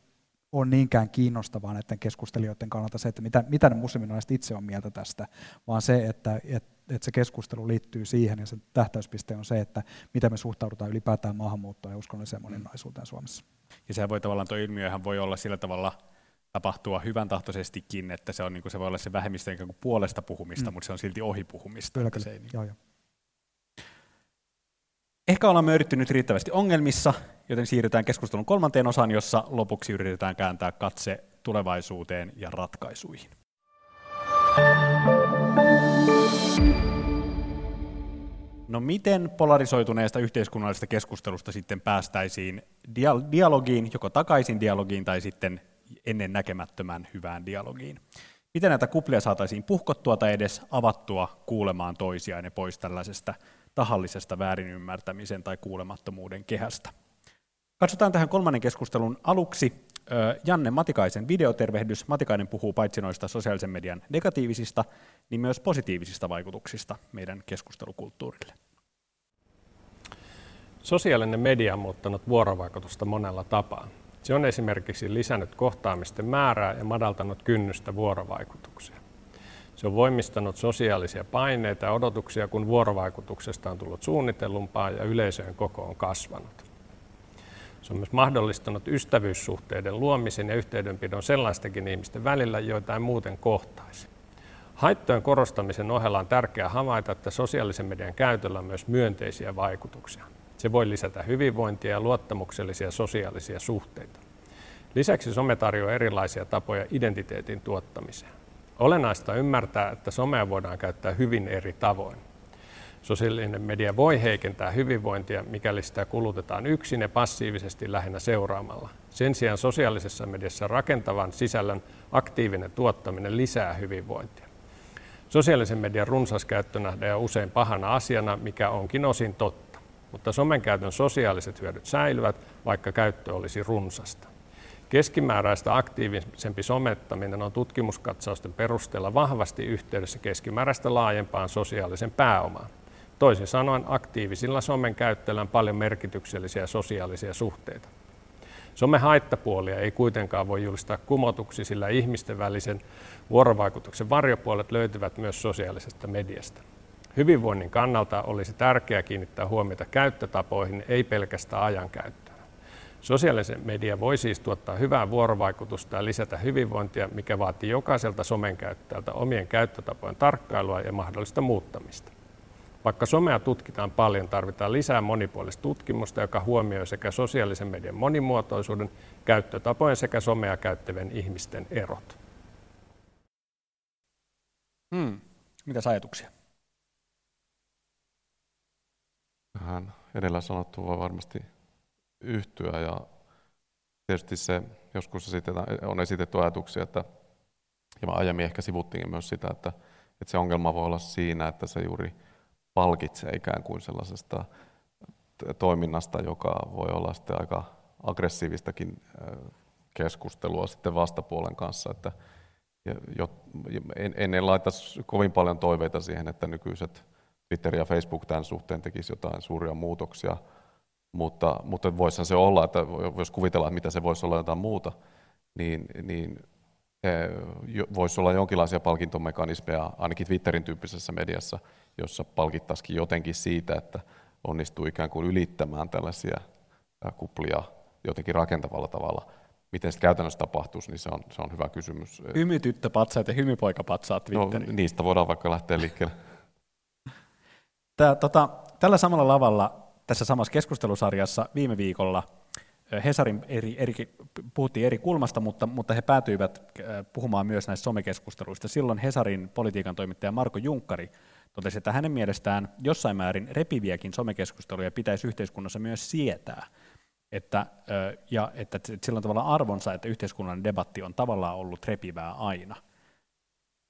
ole niinkään kiinnostavaa näiden keskustelijoiden kannalta se, että mitä, mitä ne musliminaiset itse on mieltä tästä, vaan se, että, että, että se keskustelu liittyy siihen ja sen tähtäyspiste on se, että miten me suhtaudutaan ylipäätään maahanmuuttoon ja uskonnolliseen moninaisuuteen Suomessa. Ja se voi tavallaan, tuo ilmiöhän voi olla sillä tavalla tapahtua hyvän tahtoisestikin, että se, on, niin kuin, se voi olla se vähemmistö kuin puolesta puhumista, mm. mutta se on silti ohi puhumista. Kyllä, kyllä. Se ei, niin. joo, joo. Ehkä ollaan yritetty nyt riittävästi ongelmissa, joten siirrytään keskustelun kolmanteen osaan, jossa lopuksi yritetään kääntää katse tulevaisuuteen ja ratkaisuihin. No miten polarisoituneesta yhteiskunnallisesta keskustelusta sitten päästäisiin dialogiin, joko takaisin dialogiin tai sitten ennen näkemättömän hyvään dialogiin? Miten näitä kuplia saataisiin puhkottua tai edes avattua kuulemaan toisiaan ja pois tällaisesta tahallisesta väärinymmärtämisen tai kuulemattomuuden kehästä? Katsotaan tähän kolmannen keskustelun aluksi Janne Matikaisen videotervehdys. Matikainen puhuu paitsi noista sosiaalisen median negatiivisista, niin myös positiivisista vaikutuksista meidän keskustelukulttuurille. Sosiaalinen media on muuttanut vuorovaikutusta monella tapaa. Se on esimerkiksi lisännyt kohtaamisten määrää ja madaltanut kynnystä vuorovaikutukseen. Se on voimistanut sosiaalisia paineita ja odotuksia, kun vuorovaikutuksesta on tullut suunnitellumpaa ja yleisöjen koko on kasvanut. On myös mahdollistanut ystävyyssuhteiden luomisen ja yhteydenpidon sellaistenkin ihmisten välillä, joita ei muuten kohtaisi. Haittojen korostamisen ohella on tärkeää havaita, että sosiaalisen median käytöllä on myös myönteisiä vaikutuksia. Se voi lisätä hyvinvointia ja luottamuksellisia sosiaalisia suhteita. Lisäksi some tarjoaa erilaisia tapoja identiteetin tuottamiseen. Olennaista ymmärtää, että somea voidaan käyttää hyvin eri tavoin. Sosiaalinen media voi heikentää hyvinvointia, mikäli sitä kulutetaan yksin ja passiivisesti lähinnä seuraamalla. Sen sijaan sosiaalisessa mediassa rakentavan sisällön aktiivinen tuottaminen lisää hyvinvointia. Sosiaalisen median runsas käyttö nähdään usein pahana asiana, mikä onkin osin totta. Mutta somen käytön sosiaaliset hyödyt säilyvät, vaikka käyttö olisi runsasta. Keskimääräistä aktiivisempi somettaminen on tutkimuskatsausten perusteella vahvasti yhteydessä keskimääräistä laajempaan sosiaalisen pääomaan. Toisin sanoen aktiivisilla somen käyttäjillä on paljon merkityksellisiä sosiaalisia suhteita. Somen haittapuolia ei kuitenkaan voi julistaa kumotuksi, sillä ihmisten välisen vuorovaikutuksen varjopuolet löytyvät myös sosiaalisesta mediasta. Hyvinvoinnin kannalta olisi tärkeää kiinnittää huomiota käyttötapoihin, ei pelkästään ajankäyttöön. Sosiaalisen media voi siis tuottaa hyvää vuorovaikutusta ja lisätä hyvinvointia, mikä vaatii jokaiselta somen käyttäjältä omien käyttötapojen tarkkailua ja mahdollista muuttamista. Vaikka somea tutkitaan paljon, tarvitaan lisää monipuolista tutkimusta, joka huomioi sekä sosiaalisen median monimuotoisuuden, käyttötapojen sekä somea käyttävien ihmisten erot. Hmm. Mitäs ajatuksia? Tähän edellä sanottu voi varmasti yhtyä ja tietysti se joskus esitetään, on esitetty ajatuksia, että ja mä aiemmin ehkä sivuttiin myös sitä, että, että se ongelma voi olla siinä, että se juuri palkitsee ikään kuin sellaisesta toiminnasta, joka voi olla sitten aika aggressiivistakin keskustelua sitten vastapuolen kanssa, että jo, en, en laita kovin paljon toiveita siihen, että nykyiset Twitter ja Facebook tämän suhteen tekisi jotain suuria muutoksia, mutta, mutta voisihan se olla, että jos kuvitellaan, että mitä se voisi olla jotain muuta, niin, niin voisi olla jonkinlaisia palkintomekanismeja ainakin Twitterin tyyppisessä mediassa, jossa palkittaisikin jotenkin siitä, että onnistuu ikään kuin ylittämään tällaisia kuplia jotenkin rakentavalla tavalla. Miten se käytännössä tapahtuisi, niin se on, se on hyvä kysymys. Hymytyttöpatsaat ja hymypoikapatsaat Twitteriin. No, niistä voidaan vaikka lähteä liikkeelle. Tää, tota, tällä samalla lavalla tässä samassa keskustelusarjassa viime viikolla Hesarin eri, eri, puhuttiin eri kulmasta, mutta, mutta he päätyivät puhumaan myös näistä somekeskusteluista. Silloin Hesarin politiikan toimittaja Marko Junkkari totesi, että hänen mielestään jossain määrin repiviäkin somekeskusteluja pitäisi yhteiskunnassa myös sietää. Että, ja että sillä on tavalla arvonsa, että yhteiskunnallinen debatti on tavallaan ollut repivää aina.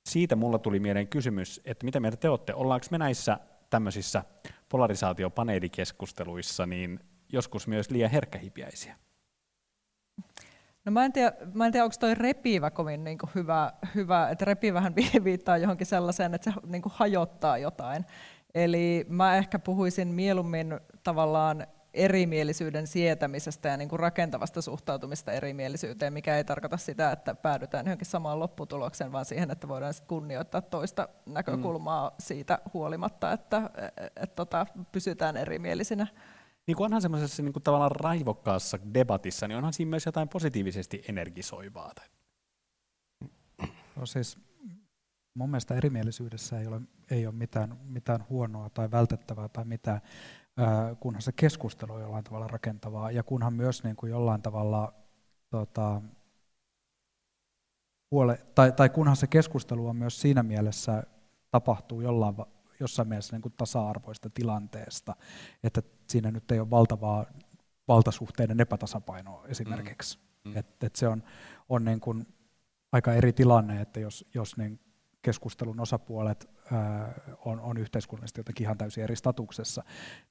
Siitä mulla tuli mieleen kysymys, että mitä mieltä te olette, ollaanko me näissä tämmöisissä polarisaatiopaneelikeskusteluissa niin joskus myös liian herkkähipiäisiä? No mä en tiedä, mä en tiedä onko toi repivä kovin niin kuin hyvä, hyvä, että repivähän viittaa johonkin sellaiseen, että se niin kuin hajottaa jotain. Eli mä ehkä puhuisin mieluummin tavallaan erimielisyyden sietämisestä ja niin kuin rakentavasta suhtautumista erimielisyyteen, mikä ei tarkoita sitä, että päädytään johonkin samaan lopputulokseen, vaan siihen, että voidaan kunnioittaa toista näkökulmaa mm. siitä huolimatta, että et, et, tota, pysytään erimielisinä niin kuin onhan semmoisessa niin kuin tavallaan raivokkaassa debatissa, niin onhan siinä myös jotain positiivisesti energisoivaa. No siis mun mielestä erimielisyydessä ei ole, ei ole mitään, mitään huonoa tai vältettävää tai mitään, kunhan se keskustelu on jollain tavalla rakentavaa ja kunhan myös niin kuin jollain tavalla tota, huole, tai, tai kunhan se keskustelu on myös siinä mielessä tapahtuu jollain jossain mielessä niin kuin tasa-arvoista tilanteesta, että siinä nyt ei ole valtavaa valtasuhteiden epätasapainoa esimerkiksi. Mm. Mm. Et, et se on, on niin kuin aika eri tilanne, että jos, jos niin keskustelun osapuolet ää, on, on yhteiskunnallisesti jotenkin ihan täysin eri statuksessa,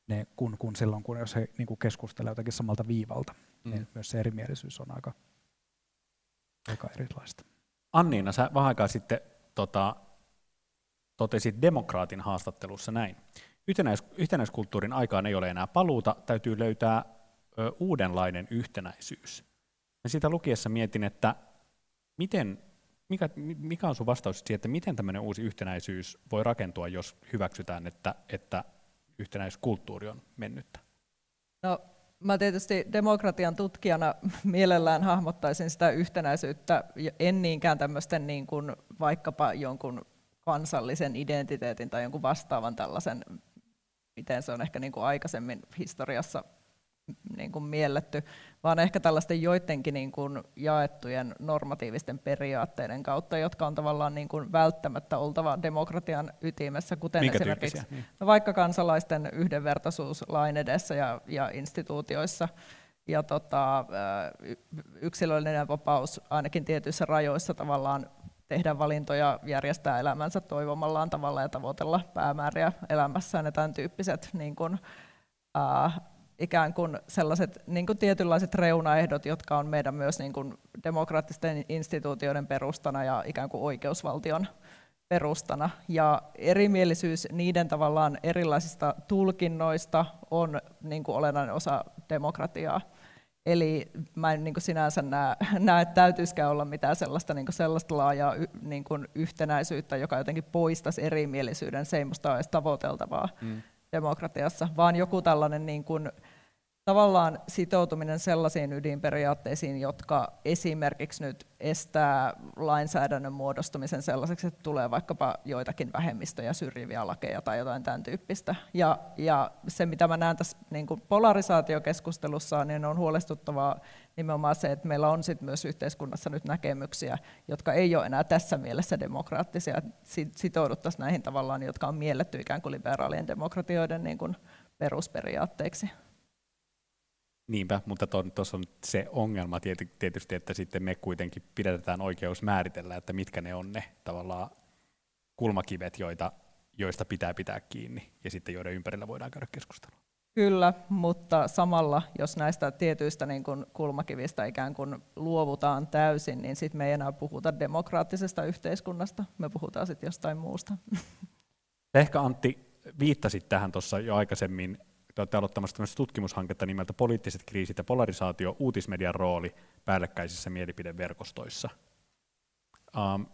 ne, kun, kun silloin, kun jos he niin kuin keskustelee jotenkin samalta viivalta, mm. niin myös se erimielisyys on aika, aika erilaista. Anniina, sä vähän aikaa sitten tota, totesi demokraatin haastattelussa näin. Yhtenäis- yhtenäiskulttuurin aikaan ei ole enää paluuta, täytyy löytää ö, uudenlainen yhtenäisyys. Ja sitä lukiessa mietin, että miten mikä, mikä on sun vastaus siihen, että miten tämmöinen uusi yhtenäisyys voi rakentua, jos hyväksytään, että, että yhtenäiskulttuuri on mennyttä? No, mä tietysti demokratian tutkijana mielellään hahmottaisin sitä yhtenäisyyttä, en niinkään tämmöisten niin kuin vaikkapa jonkun kansallisen identiteetin tai jonkun vastaavan tällaisen, miten se on ehkä niin kuin aikaisemmin historiassa niin kuin mielletty, vaan ehkä tällaisten joidenkin niin kuin jaettujen normatiivisten periaatteiden kautta, jotka on tavallaan niin kuin välttämättä oltava demokratian ytimessä, kuten Minkä esimerkiksi niin. no vaikka kansalaisten yhdenvertaisuus lain edessä ja, ja instituutioissa, ja tota, yksilöllinen vapaus ainakin tietyissä rajoissa tavallaan tehdä valintoja, järjestää elämänsä toivomallaan tavalla ja tavoitella päämääriä elämässään ja tämän tyyppiset niin kuin, äh, ikään kuin sellaiset niin kuin tietynlaiset reunaehdot, jotka on meidän myös niin kuin demokraattisten instituutioiden perustana ja ikään kuin oikeusvaltion perustana. Ja erimielisyys niiden tavallaan erilaisista tulkinnoista on niin kuin olennainen osa demokratiaa. Eli mä en niin kuin sinänsä näe, näe, että täytyisikään olla mitään sellaista, niin kuin sellaista laajaa niin kuin yhtenäisyyttä, joka jotenkin poistaisi erimielisyyden. Se ei musta ole edes tavoiteltavaa. Mm demokratiassa, vaan joku tällainen niin kuin, tavallaan sitoutuminen sellaisiin ydinperiaatteisiin, jotka esimerkiksi nyt estää lainsäädännön muodostumisen sellaiseksi, että tulee vaikkapa joitakin vähemmistöjä syrjiviä lakeja tai jotain tämän tyyppistä. Ja, ja se, mitä mä näen tässä niin kuin polarisaatiokeskustelussa, niin on huolestuttavaa nimenomaan se, että meillä on sit myös yhteiskunnassa nyt näkemyksiä, jotka ei ole enää tässä mielessä demokraattisia, sitouduttaisiin näihin tavallaan, jotka on mielletty ikään kuin liberaalien demokratioiden niin kuin perusperiaatteiksi. Niinpä, mutta tuossa on se ongelma tietysti, että sitten me kuitenkin pidetään oikeus määritellä, että mitkä ne on ne tavallaan kulmakivet, joita, joista pitää pitää kiinni ja sitten joiden ympärillä voidaan käydä keskustelua. Kyllä, mutta samalla, jos näistä tietyistä niin kuin kulmakivistä ikään kuin luovutaan täysin, niin sitten me ei enää puhuta demokraattisesta yhteiskunnasta, me puhutaan sitten jostain muusta. Ehkä Antti viittasit tähän tuossa jo aikaisemmin te olette aloittamassa tämmöistä tutkimushanketta nimeltä Poliittiset kriisit ja polarisaatio, uutismedian rooli päällekkäisissä mielipideverkostoissa. Um,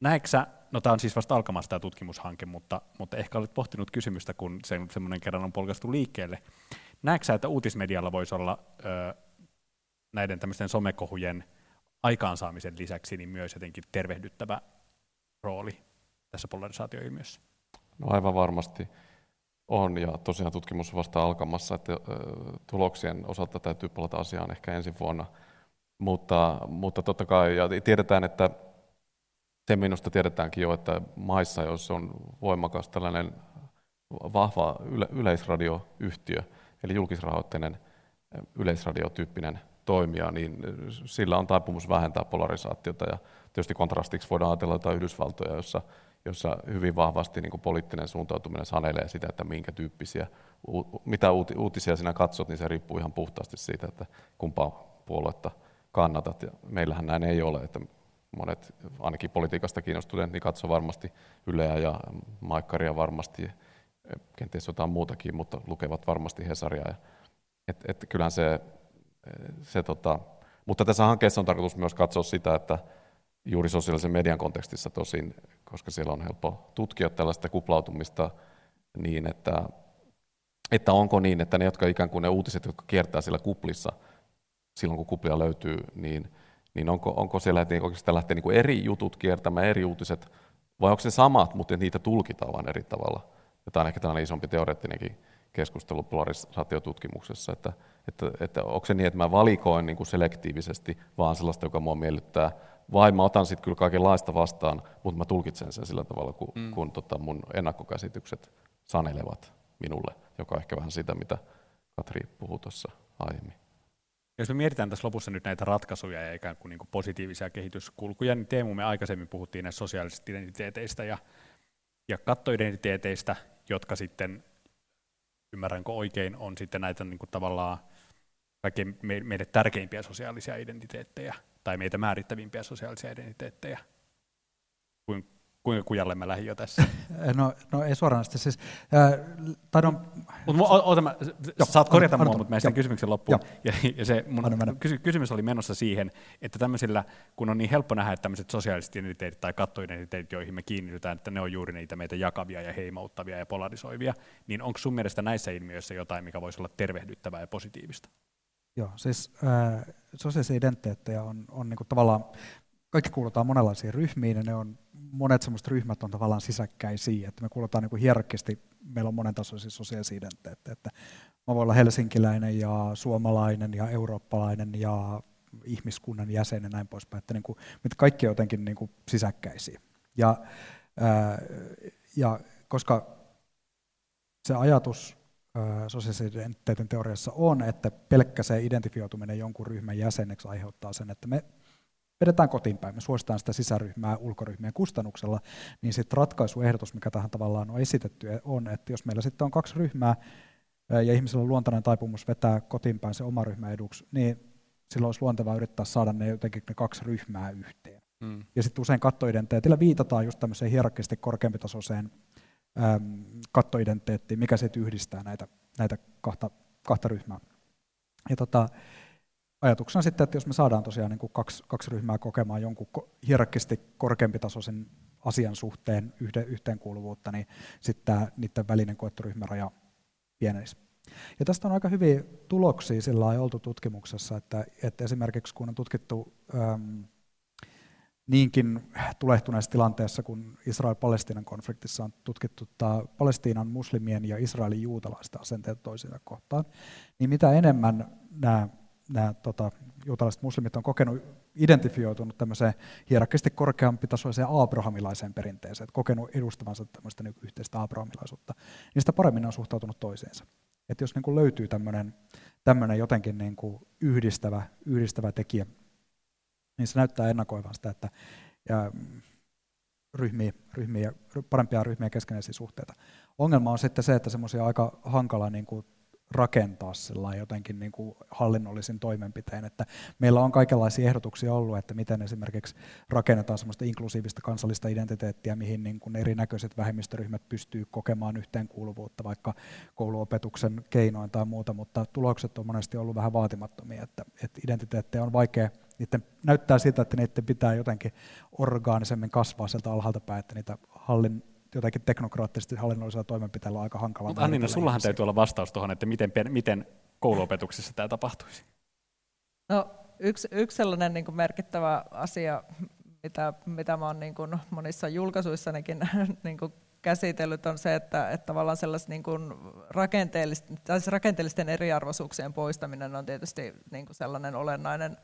näetkö no tämä on siis vasta alkamassa tämä tutkimushanke, mutta, mutta ehkä olet pohtinut kysymystä, kun se, semmoinen kerran on polkastu liikkeelle. Näetkö että uutismedialla voisi olla ö, näiden tämmöisten somekohujen aikaansaamisen lisäksi niin myös jotenkin tervehdyttävä rooli tässä polarisaatioilmiössä? No aivan varmasti on, ja tosiaan tutkimus vasta alkamassa, että tuloksien osalta täytyy palata asiaan ehkä ensi vuonna. Mutta, mutta totta kai, ja tiedetään, että se minusta tiedetäänkin jo, että maissa, joissa on voimakas tällainen vahva yle, yleisradioyhtiö, eli julkisrahoitteinen yleisradiotyyppinen toimija, niin sillä on taipumus vähentää polarisaatiota. Ja tietysti kontrastiksi voidaan ajatella jotain Yhdysvaltoja, jossa jossa hyvin vahvasti niin kuin poliittinen suuntautuminen sanelee sitä, että minkä tyyppisiä, mitä uutisia sinä katsot, niin se riippuu ihan puhtaasti siitä, että kumpaa puoluetta kannatat. Ja meillähän näin ei ole, että monet, ainakin politiikasta kiinnostuneet, niin katsoo varmasti Yleä ja Maikkaria varmasti, kenties jotain muutakin, mutta lukevat varmasti Hesaria. Ja, et, et kyllähän se, se tota, mutta tässä hankkeessa on tarkoitus myös katsoa sitä, että juuri sosiaalisen median kontekstissa tosin, koska siellä on helppo tutkia tällaista kuplautumista niin, että, että onko niin, että ne, jotka ikään kuin ne uutiset, jotka kiertää siellä kuplissa, silloin kun kuplia löytyy, niin, niin onko, onko siellä, että oikeastaan lähtee niin eri jutut kiertämään, eri uutiset, vai onko se samat, mutta niitä tulkitaan vain eri tavalla. Ja tämä on ehkä tällainen isompi teoreettinenkin keskustelu polarisaatiotutkimuksessa, että, että, että onko se niin, että mä valikoin niin kuin selektiivisesti vaan sellaista, joka mua miellyttää, vai mä otan sitten kyllä kaikenlaista vastaan, mutta mä tulkitsen sen sillä tavalla, kun, mm. kun tota mun ennakkokäsitykset sanelevat minulle, joka on ehkä vähän sitä, mitä Katri puhui tuossa aiemmin. Jos me mietitään tässä lopussa nyt näitä ratkaisuja ja ikään kuin, niin kuin positiivisia kehityskulkuja, niin Teemu, me aikaisemmin puhuttiin näistä sosiaalisista identiteeteistä ja, ja kattoidentiteeteistä, jotka sitten, ymmärränkö oikein, on sitten näitä niin kuin tavallaan kaikkein meille tärkeimpiä sosiaalisia identiteettejä, tai meitä määrittävimpiä sosiaalisia identiteettejä. kuinka kujalle mä lähdin jo tässä? no, no ei. Siis, äh, taidon... Mut, oota, mä, jo, saat korjata mua, mutta mä sen kysymyksen loppuun. Ja, ja se mun kysy, kysymys oli menossa siihen, että tämmöisillä, kun on niin helppo nähdä, että tämmöiset sosiaaliset identiteetit tai kattoidentiteetit, joihin me kiinnitytään, että ne on juuri niitä meitä jakavia ja heimouttavia ja polarisoivia, niin onko sun mielestä näissä ilmiöissä jotain, mikä voisi olla tervehdyttävää ja positiivista? Joo, siis äh, sosiaalisia identiteettejä on, on niin kuin tavallaan, kaikki kuulutaan monenlaisiin ryhmiin ja ne on, monet semmoiset ryhmät on tavallaan sisäkkäisiä, että me kuulutaan niin kuin hierarkisesti, meillä on monentasoisia sosiaalisia identiteettejä, että mä voin olla helsinkiläinen ja suomalainen ja eurooppalainen ja ihmiskunnan jäsen ja näin poispäin, että niin kuin, kaikki on jotenkin niin kuin sisäkkäisiä. Ja, ää, ja koska se ajatus sosiaalisen identiteetin teoriassa on, että pelkkä se identifioituminen jonkun ryhmän jäseneksi aiheuttaa sen, että me vedetään kotiin päin, me suositaan sitä sisäryhmää ulkoryhmien kustannuksella, niin sitten ratkaisuehdotus, mikä tähän tavallaan on esitetty, on, että jos meillä sitten on kaksi ryhmää ja ihmisellä on luontainen taipumus vetää kotiin päin se oma ryhmä eduksi, niin silloin olisi luontevaa yrittää saada ne jotenkin ne kaksi ryhmää yhteen. Mm. Ja sitten usein kattoidentiteetillä viitataan just tämmöiseen hierarkkisesti korkeampitasoiseen kattoidentiteettiin, mikä sitten yhdistää näitä, näitä kahta, kahta ryhmää. Ja tota, ajatuksena sitten, että jos me saadaan tosiaan niin kuin kaksi, kaksi ryhmää kokemaan jonkun hierarkkisesti korkeampitasoisen asian suhteen yhden, yhteenkuuluvuutta, niin sitten niiden välinen koettu ryhmäraja pienenisi. Ja tästä on aika hyviä tuloksia sillä oltu tutkimuksessa, että, että esimerkiksi kun on tutkittu äm, niinkin tulehtuneessa tilanteessa, kun Israel-Palestiinan konfliktissa on tutkittu Palestiinan muslimien ja Israelin juutalaisten asenteet toisiinsa kohtaan, niin mitä enemmän nämä, nämä tota, juutalaiset muslimit on kokenut identifioitunut tämmöiseen hierarkisesti korkeampi tasoiseen abrahamilaiseen perinteeseen, että kokenut edustavansa tämmöistä niin yhteistä abrahamilaisuutta, niin sitä paremmin on suhtautunut toisiinsa. Että jos niin kuin löytyy tämmöinen, tämmöinen jotenkin niin kuin yhdistävä, yhdistävä tekijä, niin se näyttää ennakoivan sitä, että ja ryhmiä, ryhmiä, parempia ryhmiä keskenäisiä suhteita. Ongelma on sitten se, että semmoisia aika hankala niin kuin rakentaa sillä jotenkin niin kuin hallinnollisin toimenpiteen. Että meillä on kaikenlaisia ehdotuksia ollut, että miten esimerkiksi rakennetaan semmoista inklusiivista kansallista identiteettiä, mihin niin kuin erinäköiset vähemmistöryhmät pystyy kokemaan yhteenkuuluvuutta vaikka kouluopetuksen keinoin tai muuta, mutta tulokset on monesti ollut vähän vaatimattomia, että, että identiteettejä on vaikea niiden näyttää siltä, että niiden pitää jotenkin orgaanisemmin kasvaa sieltä alhaalta päin, että niitä hallin, jotenkin teknokraattisesti hallinnollisella toimenpiteellä aika hankala. Mutta Annina, sullahan täytyy olla vastaus tuohon, että miten, miten kouluopetuksessa tämä tapahtuisi. No, yksi, yksi sellainen niin kuin merkittävä asia, mitä, mitä mä oon niin kuin monissa julkaisuissanikin niin kuin käsitellyt, on se, että, että tavallaan niin kuin rakenteellisten, siis rakenteellisten eriarvoisuuksien poistaminen on tietysti niin kuin sellainen olennainen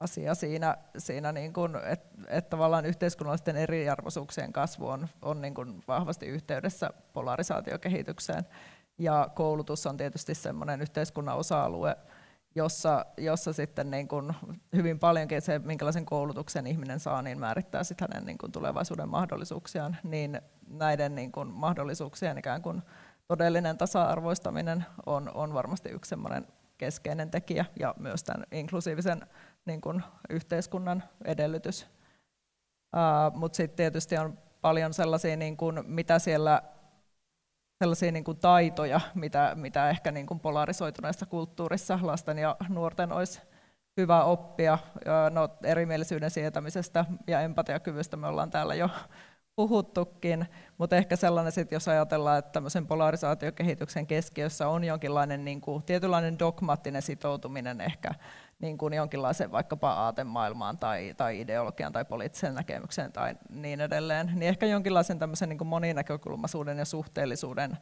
asia siinä, siinä niin kuin, että, että tavallaan yhteiskunnallisten eriarvoisuuksien kasvu on, on niin kuin vahvasti yhteydessä polarisaatiokehitykseen. Ja koulutus on tietysti sellainen yhteiskunnan osa-alue, jossa, jossa sitten niin kuin hyvin paljonkin se, minkälaisen koulutuksen ihminen saa, niin määrittää sitten hänen niin kuin tulevaisuuden mahdollisuuksiaan. Niin näiden niin kuin mahdollisuuksien ikään kuin todellinen tasa-arvoistaminen on, on varmasti yksi keskeinen tekijä ja myös tämän inklusiivisen niin kuin yhteiskunnan edellytys. Mutta sitten tietysti on paljon sellaisia, niin kuin, mitä siellä, sellaisia niin kuin taitoja, mitä, mitä ehkä niin kuin polarisoituneessa kulttuurissa lasten ja nuorten olisi hyvä oppia. No, erimielisyyden sietämisestä ja empatiakyvystä me ollaan täällä jo puhuttukin, mutta ehkä sellainen sit, jos ajatellaan, että tämmöisen polarisaatiokehityksen keskiössä on jonkinlainen niin kuin, tietynlainen dogmaattinen sitoutuminen ehkä niin kuin jonkinlaiseen vaikkapa aatemaailmaan tai, tai ideologian tai poliittiseen näkemykseen tai niin edelleen, niin ehkä jonkinlaisen tämmöisen niin kuin moninäkökulmaisuuden ja suhteellisuuden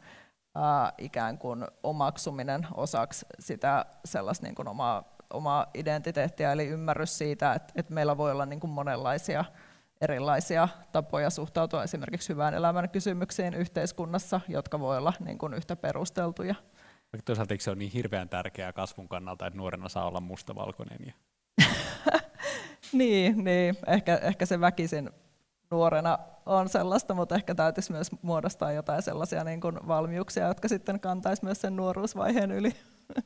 ää, ikään kuin omaksuminen osaksi sitä sellaista niin kuin omaa, omaa identiteettiä, eli ymmärrys siitä, että, että meillä voi olla niin kuin monenlaisia erilaisia tapoja suhtautua esimerkiksi hyvään elämän kysymyksiin yhteiskunnassa, jotka voi olla niin kuin yhtä perusteltuja. Toisaalta se on niin hirveän tärkeää kasvun kannalta, että nuorena saa olla mustavalkoinen? Ja... niin, niin. Ehkä, ehkä se väkisin nuorena on sellaista, mutta ehkä täytyisi myös muodostaa jotain sellaisia niin kuin valmiuksia, jotka sitten kantaisi myös sen nuoruusvaiheen yli.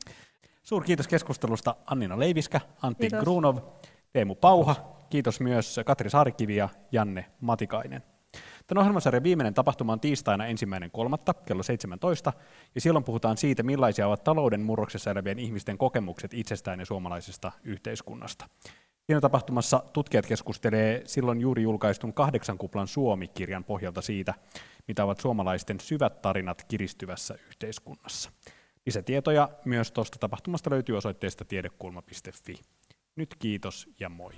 Suur kiitos keskustelusta Annina Leiviskä, Antti kiitos. Grunov, Teemu Pauha. Kiitos myös Katri Saarikivi ja Janne Matikainen. Tämän ohjelmasarjan viimeinen tapahtuma on tiistaina ensimmäinen kolmatta kello 17, ja silloin puhutaan siitä, millaisia ovat talouden murroksessa elävien ihmisten kokemukset itsestään ja suomalaisesta yhteiskunnasta. Siinä tapahtumassa tutkijat keskustelee silloin juuri julkaistun kahdeksan kuplan Suomi-kirjan pohjalta siitä, mitä ovat suomalaisten syvät tarinat kiristyvässä yhteiskunnassa. Lisätietoja myös tuosta tapahtumasta löytyy osoitteesta tiedekulma.fi. Nyt kiitos ja moi.